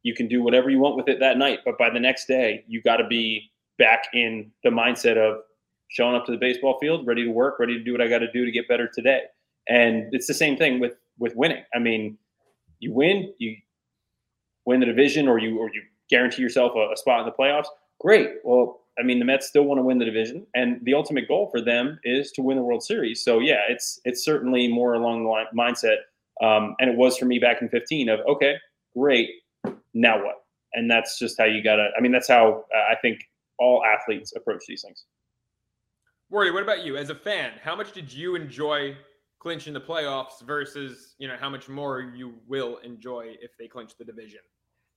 you can do whatever you want with it that night. But by the next day, you got to be back in the mindset of showing up to the baseball field, ready to work, ready to do what I got to do to get better today. And it's the same thing with with winning. I mean, you win, you win the division, or you or you guarantee yourself a, a spot in the playoffs. Great. Well, I mean, the Mets still want to win the division, and the ultimate goal for them is to win the World Series. So yeah, it's it's certainly more along the line, mindset, um, and it was for me back in 15 of okay, great, now what? And that's just how you gotta. I mean, that's how uh, I think all athletes approach these things. Wardy, what about you? As a fan, how much did you enjoy clinching the playoffs versus, you know, how much more you will enjoy if they clinch the division?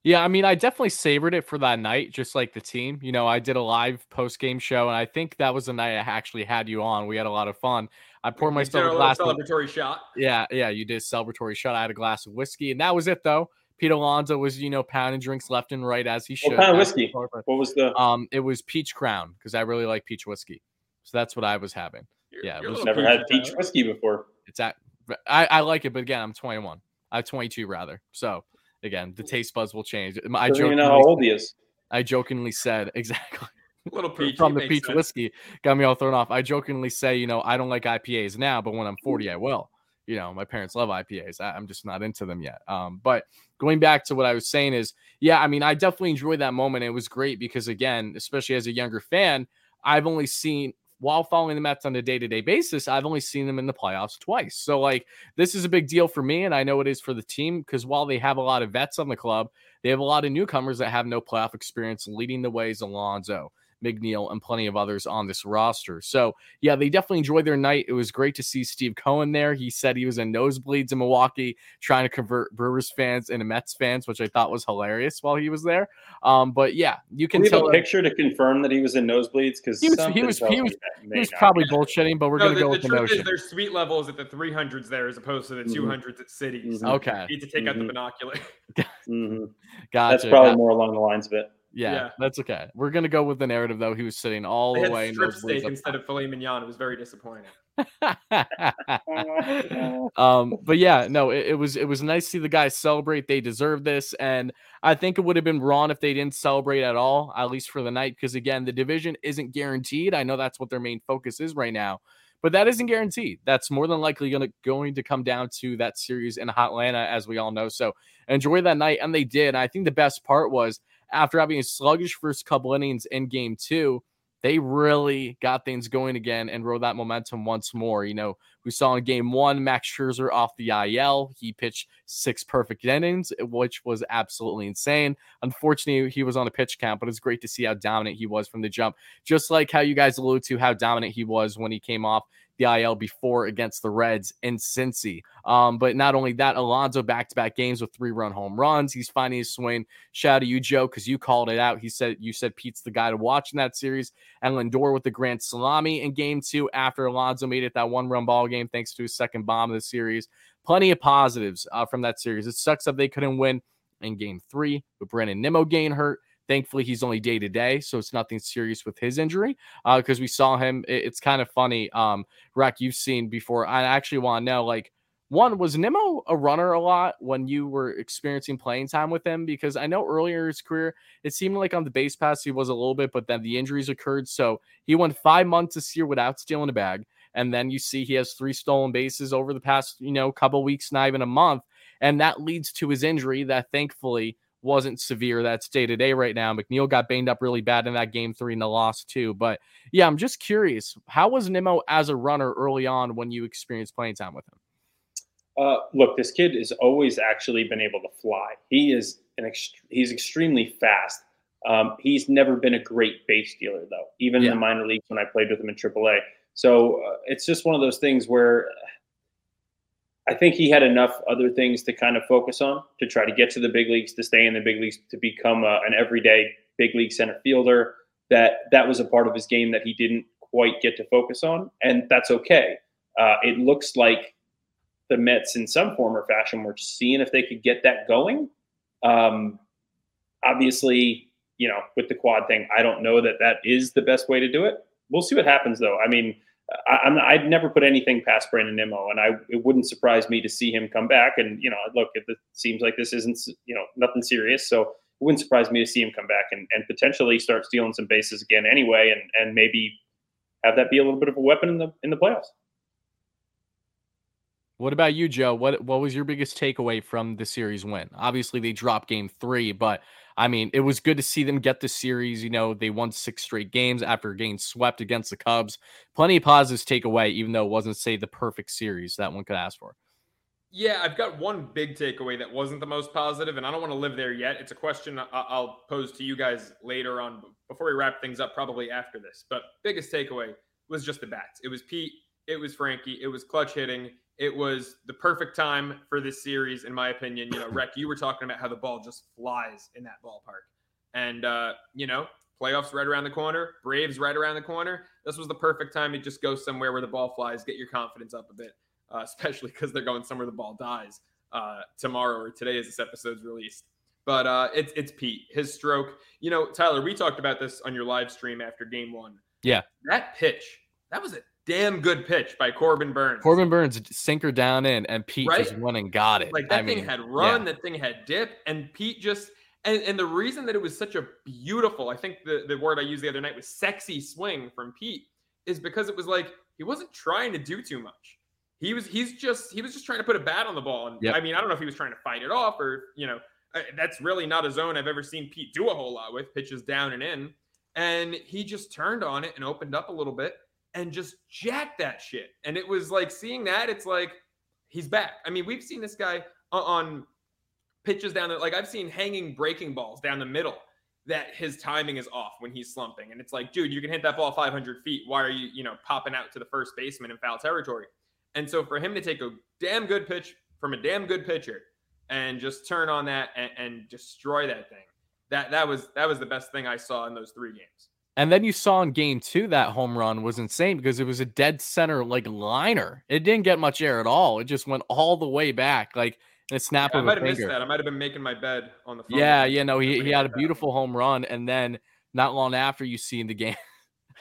Yeah, I mean, I definitely savored it for that night, just like the team. You know, I did a live post game show, and I think that was the night I actually had you on. We had a lot of fun. I poured You did myself a a little glass. Of, celebratory shot. yeah, yeah, you did a celebratory shot. I had a glass of whiskey, and that was it, though. Pete Alonso was, you know, pounding drinks left and right as he should. What kind of whiskey? the. What was the? Um, it was peach crown because I really like peach whiskey, so that's what I was having. You're- Yeah, it you're a was little Never had peach Tyler. whiskey before. It's at I, I like it, but again, I'm 21. I'm 22 rather. So again, the taste buds will change. I Doesn't know how jokingly, old he is. I jokingly said exactly. little peach from the peach sense. whiskey got me all thrown off. I jokingly say, you know, I don't like IPAs now, but when I'm 40, I will. You know, my parents love IPAs. I, am just not into them yet. Um, but going back to what I was saying is, yeah, I mean, I definitely enjoyed that moment. It was great because, again, especially as a younger fan, I've only seen while following the Mets on a day to day basis, I've only seen them in the playoffs twice. So, like, this is a big deal for me. And I know it is for the team because while they have a lot of vets on the club, they have a lot of newcomers that have no playoff experience. Leading the way is Alonso. McNeil, and plenty of others on this roster. So, yeah, they definitely enjoyed their night. It was great to see Steve Cohen there. He said he was in nosebleeds in Milwaukee trying to convert Brewers fans into Mets fans, which I thought was hilarious while he was there. Um, but yeah, you can, tell a picture to confirm that he was in nosebleeds because he was he was he was, he was probably bullshitting, but we're no, gonna the, go with the, the notion. Is there's suite levels at the 300s there as opposed to the mm-hmm. 200s at cities. Mm-hmm. Okay, you need to take mm-hmm. out the mm-hmm. binocular. mm-hmm. Gotcha. That's probably more along the lines of it. Yeah, yeah, that's okay. We're gonna go with the narrative though. He was sitting all they the way. Strip steak instead of filet mignon. It was very disappointing. um, but yeah, no, it, it, was it was nice to see the guys celebrate. They deserve this, and I think it would have been wrong if they didn't celebrate at all, at least for the night, because again, the division isn't guaranteed. I know that's what their main focus is right now, but that isn't guaranteed. That's more than likely going to going to come down to that series in Atlanta, as we all know. So enjoy that night, and they did. I think the best part was after having a sluggish first couple innings in game two, they really got things going again and rode that momentum once more. You know, we saw in game one, Max Scherzer off the IL. He pitched six perfect innings, which was absolutely insane. Unfortunately, he was on a pitch count, but it's great to see how dominant he was from the jump. Just like how you guys alluded to how dominant he was when he came off the IL before against the Reds in Cincy. Um, but not only that, Alonso back to back games with three run home runs. He's finding his swing. Shout out to you, Joe, because you called it out. He said you said Pete's the guy to watch in that series. And Lindor with the grand salami in game two after Alonso made it that one run ball game thanks to his second bomb of the series. Plenty of positives uh, from that series. It sucks that they couldn't win in game three with Brandon Nimmo getting hurt. Thankfully, he's only day to day, so it's nothing serious with his injury. Because uh, we saw him, it, it's kind of funny. Um, Rec, you've seen before. I actually want to know, like, one was Nimmo a runner a lot when you were experiencing playing time with him? Because I know earlier in his career, it seemed like on the base pass he was a little bit, but then the injuries occurred. So he went five months this year without stealing a bag. And then you see he has three stolen bases over the past, you know, couple weeks, not even a month. And that leads to his injury that thankfully wasn't severe. That's day to day right now. McNeil got banged up really bad in that game three and the loss too. But yeah, I'm just curious. How was Nimmo as a runner early on when you experienced playing time with him? Uh, look, this kid has always actually been able to fly. He is an ext- he's extremely fast. Um, he's never been a great base dealer though, even yeah. in the minor leagues when I played with him in AAA. So uh, it's just one of those things where I think he had enough other things to kind of focus on to try to get to the big leagues, to stay in the big leagues, to become a, an everyday big league center fielder. That that was a part of his game that he didn't quite get to focus on, and that's okay. Uh, it looks like the Mets, in some form or fashion, were seeing if they could get that going. Um, obviously, you know, with the quad thing, I don't know that that is the best way to do it. We'll see what happens, though. I mean, I, I'd never put anything past Brandon Nimmo, and I it wouldn't surprise me to see him come back. And you know, look, it, it seems like this isn't you know nothing serious, so it wouldn't surprise me to see him come back and, and potentially start stealing some bases again anyway, and and maybe have that be a little bit of a weapon in the in the playoffs. What about you, Joe? What what was your biggest takeaway from the series win? Obviously, they dropped game three, but I mean, it was good to see them get the series. You know, they won six straight games after getting swept against the Cubs. Plenty of positives take away, even though it wasn't, say, the perfect series that one could ask for. Yeah, I've got one big takeaway that wasn't the most positive, and I don't want to live there yet. It's a question I'll pose to you guys later on before we wrap things up, probably after this. But biggest takeaway was just the bats. It was Pete, it was Frankie, it was clutch hitting, it was the perfect time for this series, in my opinion. You know, Rec, you were talking about how the ball just flies in that ballpark. And, uh, you know, playoffs right around the corner, Braves right around the corner. This was the perfect time to just go somewhere where the ball flies, get your confidence up a bit, uh, especially because they're going somewhere the ball dies uh, tomorrow or today as this episode's released. But uh, it's it's Pete, his stroke. You know, Tyler, we talked about this on your live stream after game one. Yeah. That pitch, that was a damn good pitch by Corbin Burnes. Corbin Burnes sinker down in, and Pete right? just went and got it. Like that I thing mean, had run, yeah. that thing had dip, and Pete just And, and the reason that it was such a beautiful, I think the, the word I used the other night was sexy swing from Pete, is because it was like he wasn't trying to do too much. He was he's just he was just trying to put a bat on the ball. And Yep. I mean, I don't know if he was trying to fight it off or you know, that's really not a zone I've ever seen Pete do a whole lot with pitches down and in. And he just turned on it and opened up a little bit and just jacked that shit. And it was like seeing that, it's like he's back. I mean, we've seen this guy uh, on pitches down there. like I've seen hanging breaking balls down the middle that his timing is off when he's slumping. And it's like, dude, you can hit that ball 500 feet. Why are you, you know, popping out to the first baseman in foul territory? And so for him to take a damn good pitch from a damn good pitcher and just turn on that and, and destroy that thing, that that was that was the best thing I saw in those three games. And then you saw in game two that home run was insane because it was a dead center like liner. It didn't get much air at all. It just went all the way back, like a snap I of might a have missed that. I might have been making my bed on the phone. Yeah, yeah, no, he, he had a beautiful home run, and then not long after you see in the game.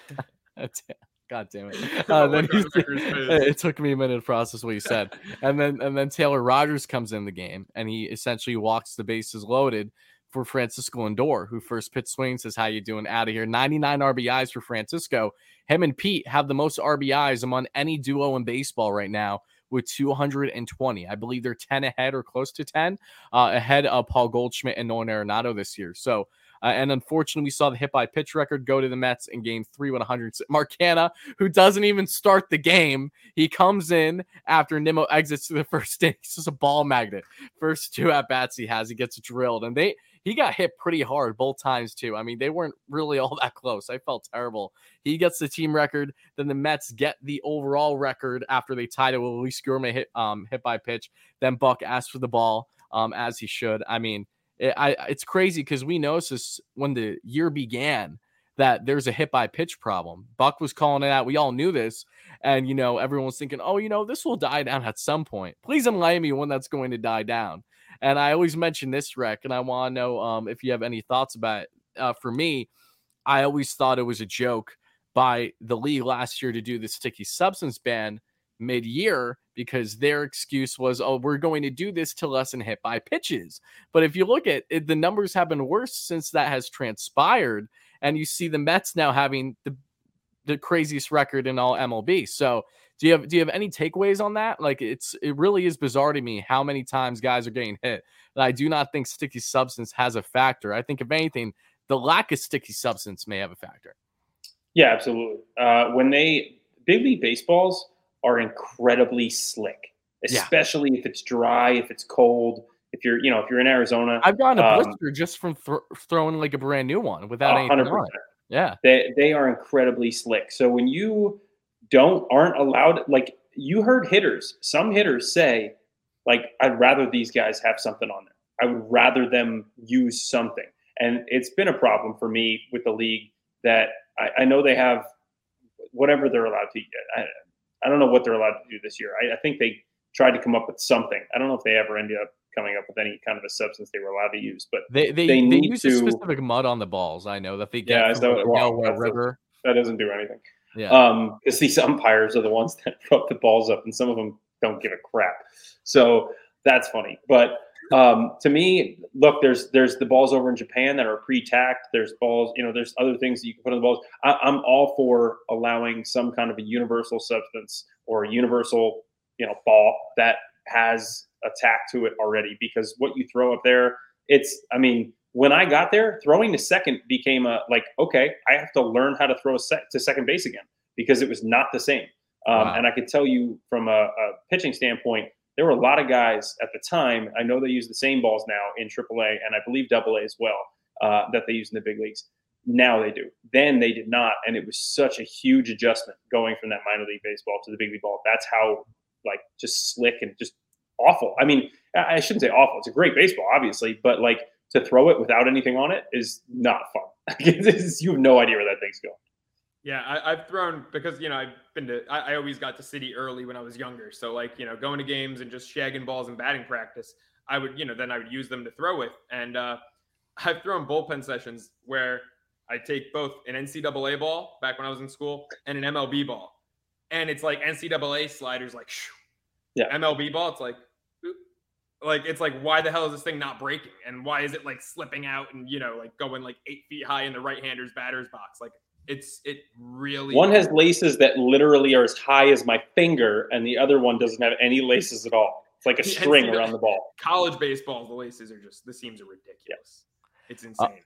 God damn it! Uh, then Look on you the see- it took me a minute to process what you said, and then and then Taylor Rogers comes in the game, and he essentially walks the bases loaded for Francisco Lindor, who first pitch swing says, "How you doing? Out of here." Ninety nine RBIs for Francisco. Him and Pete have the most RBIs among any duo in baseball right now with 220. I believe they're 10 ahead or close to 10 uh, ahead of Paul Goldschmidt and Nolan Arenado this year. So, uh, and unfortunately, we saw the hit by pitch record go to the Mets in game three with 100. Mark Canha, who doesn't even start the game, he comes in after Nimmo exits to the first inning. He's just a ball magnet. First two at bats he has, he gets drilled. And they, he got hit pretty hard both times, too. I mean, they weren't really all that close. I felt terrible. He gets the team record. Then the Mets get the overall record after they tied it with Luis Guillorme hit, um, hit by pitch. Then Buck asked for the ball, um, as he should. I mean, it, I, it's crazy because we noticed when the year began that there's a hit by pitch problem. Buck was calling it out. We all knew this. And, you know, everyone was thinking, oh, you know, this will die down at some point. Please enlighten me when that's going to die down. And I always mention this, Rec, and I want to know um, if you have any thoughts about it. Uh, for me, I always thought it was a joke by the league last year to do the sticky substance ban mid year because their excuse was, oh, we're going to do this to lessen hit by pitches. But if you look at it, the numbers have been worse since that has transpired. And you see the Mets now having the the craziest record in all MLB. So do you have do you have any takeaways on that? Like it's it really is bizarre to me how many times guys are getting hit. And I do not think sticky substance has a factor. I think if anything, the lack of sticky substance may have a factor. Yeah, absolutely. Uh, when they big league baseballs are incredibly slick, Yeah. especially if it's dry, if it's cold. If you're, you know, if you're in Arizona, I've gotten a Um, blister just from thro- throwing like a brand new one without anything hundred on it. Yeah. They they are incredibly slick. So when you don't aren't allowed, like you heard hitters, some hitters say, like I'd rather these guys have something on there. I would rather them use something, and it's been a problem for me with the league that I, I know they have whatever they're allowed to. I, I don't know what they're allowed to do this year. I, I think they tried to come up with something. I don't know if they ever ended up coming up with any kind of a substance they were allowed to use, but They they, They they, use to- a specific mud on the balls. I know that they get Yeah, from the well, Delaware River. that doesn't do anything. Yeah. Um, because these umpires are the ones that throw the balls up, and some of them don't give a crap. So that's funny. But um, to me, look, there's there's the balls over in Japan that are pre-tacked. There's balls, you know, there's other things that you can put on the balls. I, I'm all for allowing some kind of a universal substance or a universal, you know, ball that has a tack to it already. Because what you throw up there, it's, I mean, when I got there, throwing to second became a like, okay, I have to learn how to throw sec- to second base again because it was not the same. Um, Wow. And I could tell you from a, a pitching standpoint, there were a lot of guys at the time. I know they use the same balls now in AAA and I believe AA as well uh, that they use in the big leagues. Now they do. Then they did not, and it was such a huge adjustment going from that minor league baseball to the big league ball. That's how like just slick and just awful. I mean, I shouldn't say awful. It's a great baseball, obviously, but like to throw it without anything on it is not fun. You have no idea where that thing's going. Yeah, I, I've thrown because you know I've been to. I, I always got to Citi early when I was younger, so like you know going to games and just shagging balls and batting practice. I would you know then I would use them to throw with, and uh, I've thrown bullpen sessions where I take both an NCAA ball back when I was in school and an MLB ball, and it's like NCAA sliders like, shoo. Yeah. MLB ball it's like, like it's like why the hell is this thing not breaking and why is it like slipping out and you know like going like eight feet high in the right hander's batter's box like it's it really One has laces that literally are as high as my finger, and the other one doesn't have any laces at all. It's like a string it's- around the ball. college baseball the laces are just the seams are ridiculous it's Uh, insane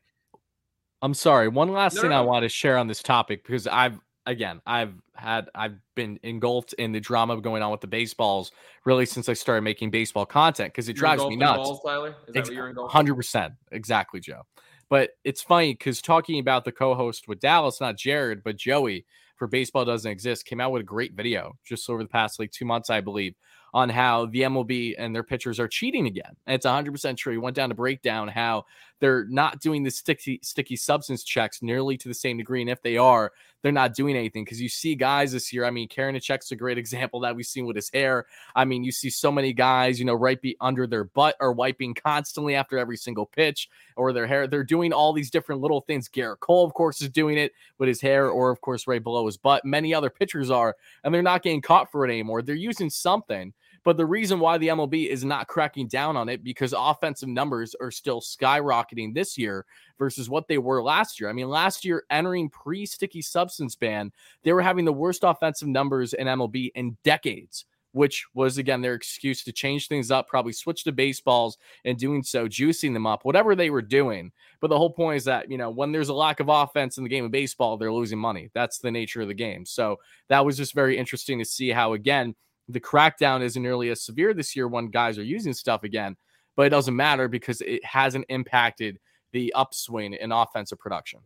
I'm sorry. One last No, thing no, I want to share on this topic because I've again I've had I've been engulfed in the drama going on with the baseballs really since I started making baseball content because it You're drives me nuts. balls, tyler is that what you're? Hundred percent, exactly, Joe. But it's funny because talking about the co-host with Dallas, not Jared, but Joey for Baseball Doesn't Exist, came out with a great video just over the past like two months, I believe, on how the MLB and their pitchers are cheating again. And it's 100% true. He went down to break down how they're not doing the sticky sticky substance checks nearly to the same degree. And if they are, they're not doing anything because you see guys this year. I mean, Karinachek's a great example that we've seen with his hair. I mean, you see so many guys, you know, right be under their butt are wiping constantly after every single pitch or their hair. They're doing all these different little things. Gerrit Cole, of course, is doing it with his hair, or of course, right below his butt. Many other pitchers are, and they're not getting caught for it anymore. They're using something. But the reason why the MLB is not cracking down on it because offensive numbers are still skyrocketing this year versus what they were last year. I mean, last year entering pre-sticky substance ban, they were having the worst offensive numbers in MLB in decades, which was again their excuse to change things up, probably switch to baseballs and doing so, juicing them up, whatever they were doing. But the whole point is that, you know, when there's a lack of offense in the game of baseball, they're losing money. That's the nature of the game. So that was just very interesting to see how again the crackdown isn't nearly as severe this year when guys are using stuff again, but it doesn't matter because it hasn't impacted the upswing in offensive production.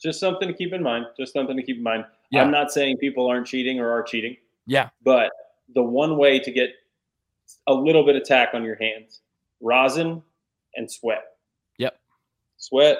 Just something to keep in mind. Just something to keep in mind. Yeah. I'm not saying people aren't cheating or are cheating, Yeah. but the one way to get a little bit of tack on your hands, rosin and sweat. Yep. Sweat.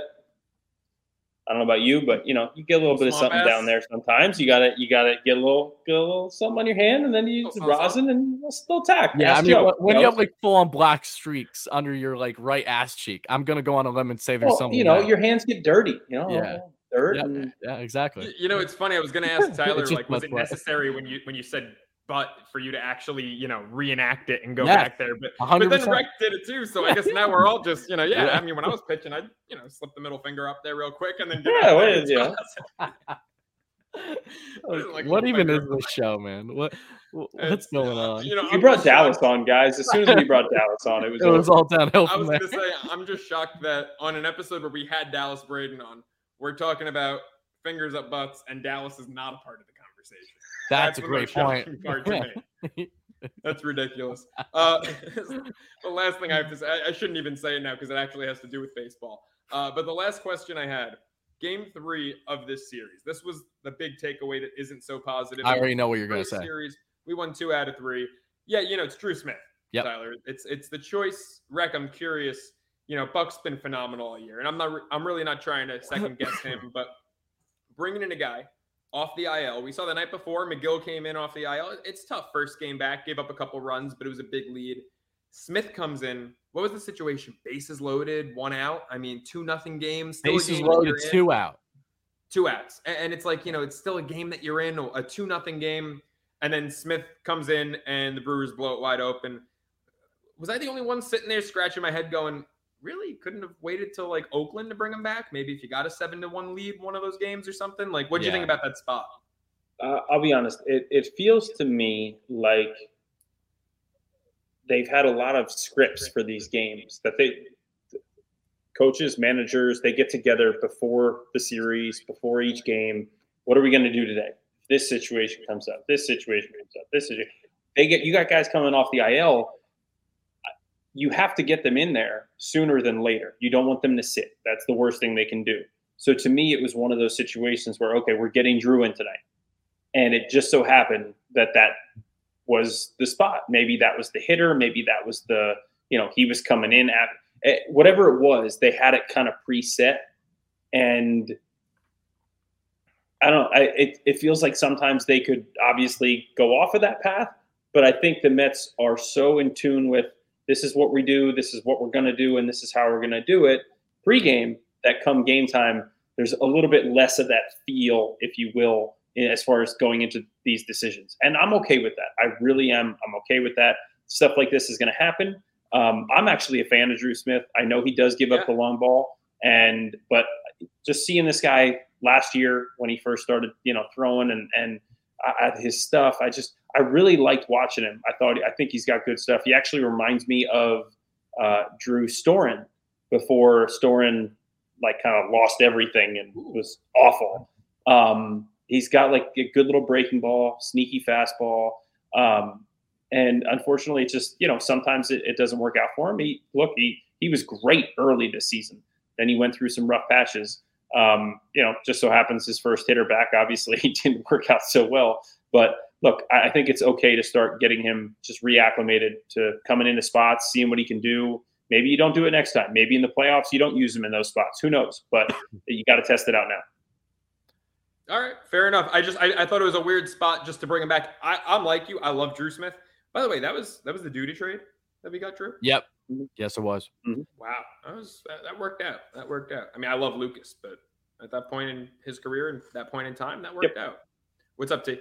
I don't know about you, but you know, you get a little bit of something ass. down there sometimes. You gotta you gotta get a little get a little something on your hand and then you use rosin and a little tack. Yeah, I mean, Joe, when- when you you know? have like full on black streaks under your like right ass cheek, I'm gonna go on a lemon and say there's Well, something. you know, there. your hands get dirty, you know, Yeah. dirt yeah, and yeah, exactly. Y- You know, it's funny. I was going to ask Tyler, like, was it necessary when you when you said "but" for you to actually, you know, reenact it and go Yeah, back there? But A hundred but then. Rex did it too. So I guess now we're all just, you know, yeah. Yeah. I mean, when I was pitching, I'd you know slip the middle finger up there real quick and then get Yeah, out what there is- and yeah. Like what even is up. this show, man? What what's It's, going uh, on? You know, You brought Dallas shocked- on, guys. As soon as we brought Dallas on, it was, It was all downhill I from was there. going to say, I'm just shocked that on an episode where we had Dallas Braden on, we're talking about fingers up butts, and Dallas is not a part of the conversation. That's, a great point. shocking part to me. That's ridiculous. Uh, the last thing I have to say, I, I shouldn't even say it now because it actually has to do with baseball. Uh, but the last question I had, game three of this series. This was the big takeaway that isn't so positive. I already know what you're gonna say. Series, we won two out of three. Yeah, you know it's Drew Smith. Yep. Tyler, it's it's the choice. Rec, I'm curious. You know, Buck's been phenomenal all year, and I'm not. I'm really not trying to second guess him, but bringing in a guy off the IL. We saw the night before Megill came in off the IL. It's tough. First game back, gave up a couple runs, but it was a big lead. Smith comes in. What was the situation? Bases loaded, one out. I mean, two nothing games. Bases game loaded, two out. two outs and, and it's like you know it's still a game that you're in a two nothing game and then smith comes in and the brewers blow it wide open was i the only one sitting there scratching my head going really couldn't have waited till like oakland to bring him back maybe if you got a seven to one lead one of those games or something like what do you think about that spot uh, I'll be honest. It, it feels to me like they've had a lot of scripts for these games that they coaches, managers, they get together before the series, before each game. What are we going to do today? This situation comes up. This situation comes up. This is they get you got guys coming off the IL. You have to get them in there sooner than later. You don't want them to sit. That's the worst thing they can do. So to me, it was one of those situations where okay, we're getting Drew in tonight and it just so happened that that was the spot. Maybe that was the hitter. Maybe that was the you know he was coming in at eh, whatever it was. They had it kind of preset, and I don't. I it, it feels like sometimes they could obviously go off of that path, but I think the Mets are so in tune with this is what we do, this is what we're going to do, and this is how we're going to do it pregame that come game time. There's a little bit less of that feel, if you will, as far as going into these decisions. And I'm okay with that. I really am. I'm okay with that. Stuff like this is going to happen. Um, I'm actually a fan of Drew Smith. I know he does give Yeah. up the long ball, and but just seeing this guy last year when he first started, you know, throwing and and uh, his stuff, I just I really liked watching him. I thought I think he's got good stuff. He actually reminds me of uh, Drew Storen before Storen like kind of lost everything and was awful. Um, he's got like a good little breaking ball, sneaky fastball. Um, and unfortunately, it's just you know sometimes it, it doesn't work out for him. He look he he was great early this season. Then he went through some rough patches. Um, you know, just so happens his first hitter back obviously didn't work out so well. But look, I, I think it's okay to start getting him just reacclimated to coming into spots, seeing what he can do. Maybe you don't do it next time. Maybe in the playoffs you don't use him in those spots. Who knows? But you got to test it out now. All right, fair enough. I just I, I thought it was a weird spot just to bring him back. I, I'm like you. I love Drew Smith. By the way, that was that was the Duda trade that we got Drew. Yep. Mhm. Yes, it was. Wow, that was that, that worked out. That worked out. I mean, I love Lucas, but at that point in his career and that point in time, that worked out. What's up, T?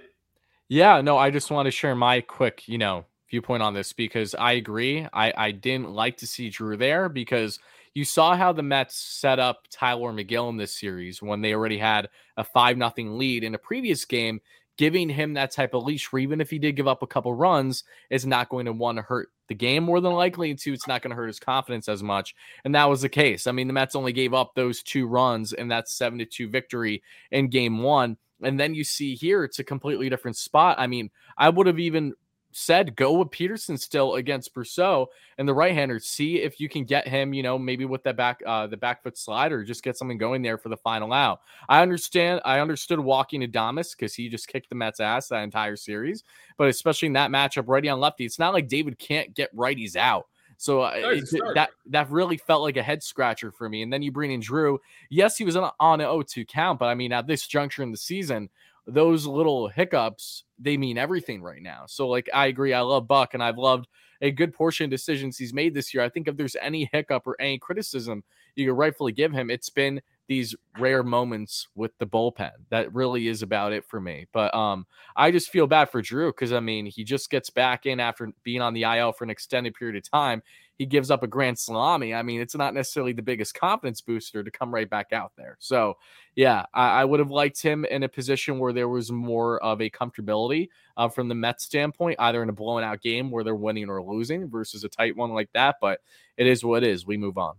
Yeah, no, I just want to share my quick, you know, viewpoint on this because I agree. I I didn't like to see Drew there because you saw how the Mets set up Tylor Megill in this series when they already had a five nothing lead in a previous game. Giving him that type of leash, where even if he did give up a couple runs, is not going to to hurt the game more than likely. And two, it's not going to hurt his confidence as much. And that was the case. I mean, the Mets only gave up those two runs in that seven to two victory in game one. And then you see here, it's a completely different spot. I mean, I would have even said go with Peterson still against Brosseau and the right hander. See if you can get him, you know, maybe with that back uh the back foot slider, just get something going there for the final out. I understand I understood walking Adames because he just kicked the Mets ass that entire series, but especially in that matchup, righty on lefty, it's not like David can't get righties out. So uh, No, he's a it- that that really felt like a head scratcher for me. And then you bring in Drew. Yes, he was on, on an 0-2 count, but I mean at this juncture in the season, those little hiccups they mean everything right now. So like I agree, I love Buck and I've loved a good portion of decisions he's made this year. I think if there's any hiccup or any criticism you could rightfully give him, it's been these rare moments with the bullpen. That really is about it for me. But um I just feel bad for Drew because I mean he just gets back in after being on the IL for an extended period of time. He gives up a grand salami. I mean, it's not necessarily the biggest confidence booster to come right back out there. So yeah, I, I would have liked him in a position where there was more of a comfortability uh, from the Mets standpoint, either in a blown out game where they're winning or losing versus a tight one like that. But it is what it is. We move on.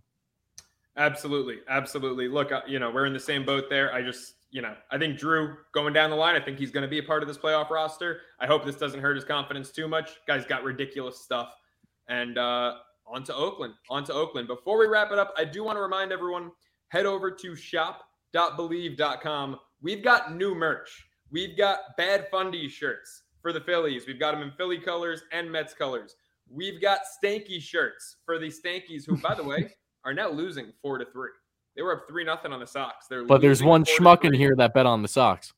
Absolutely, absolutely. Look, uh, you know, we're in the same boat there. I just, you know, I think Drew going down the line. I think he's going to be a part of this playoff roster. I hope this doesn't hurt his confidence too much. Guy's got ridiculous stuff. And uh, on to Oakland. On to Oakland. Before we wrap it up, I do want to remind everyone: head over to shop.bleav.com. We've got new merch. We've got Bad Fundy shirts for the Phillies. We've got them in Philly colors and Mets colors. We've got Stanky shirts for the Stankies, who, by the way, are now losing four to three. They were up three nothing on the Sox. They're But there's one schmuck in here that bet on the Sox.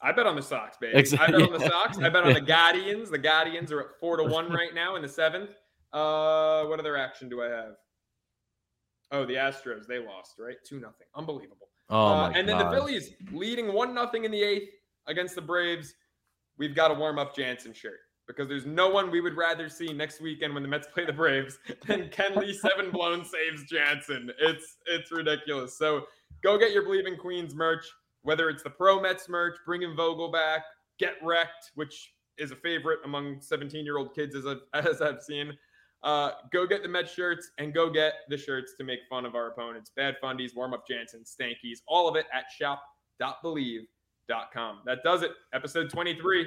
I bet on the Sox, baby. Ex- I bet on the. Sox. I bet on the Guardians. The Guardians are at four to one right now in the seventh. Uh, what other action do I have? Oh, the Astros. They lost, right? Two nothing. Unbelievable. Oh Uh, and then the Phillies leading one nothing in the eighth against the Braves. We've got a warm up Jansen shirt because there's no one we would rather see next weekend when the Mets play the Braves than Kenley seven blown saves Jansen. It's it's ridiculous. So go get your Bleav in Queens merch, whether it's the Pro Mets merch, bringing Vogel back, Get Wrecked, which is a favorite among 17 year old kids as I've, as I've seen. Uh, go get the Mets shirts and go get the shirts to make fun of our opponents. Bad Fundies, Warm Up Jansen, Stankies, all of it at shop.bleav.com. That does it. Episode 23,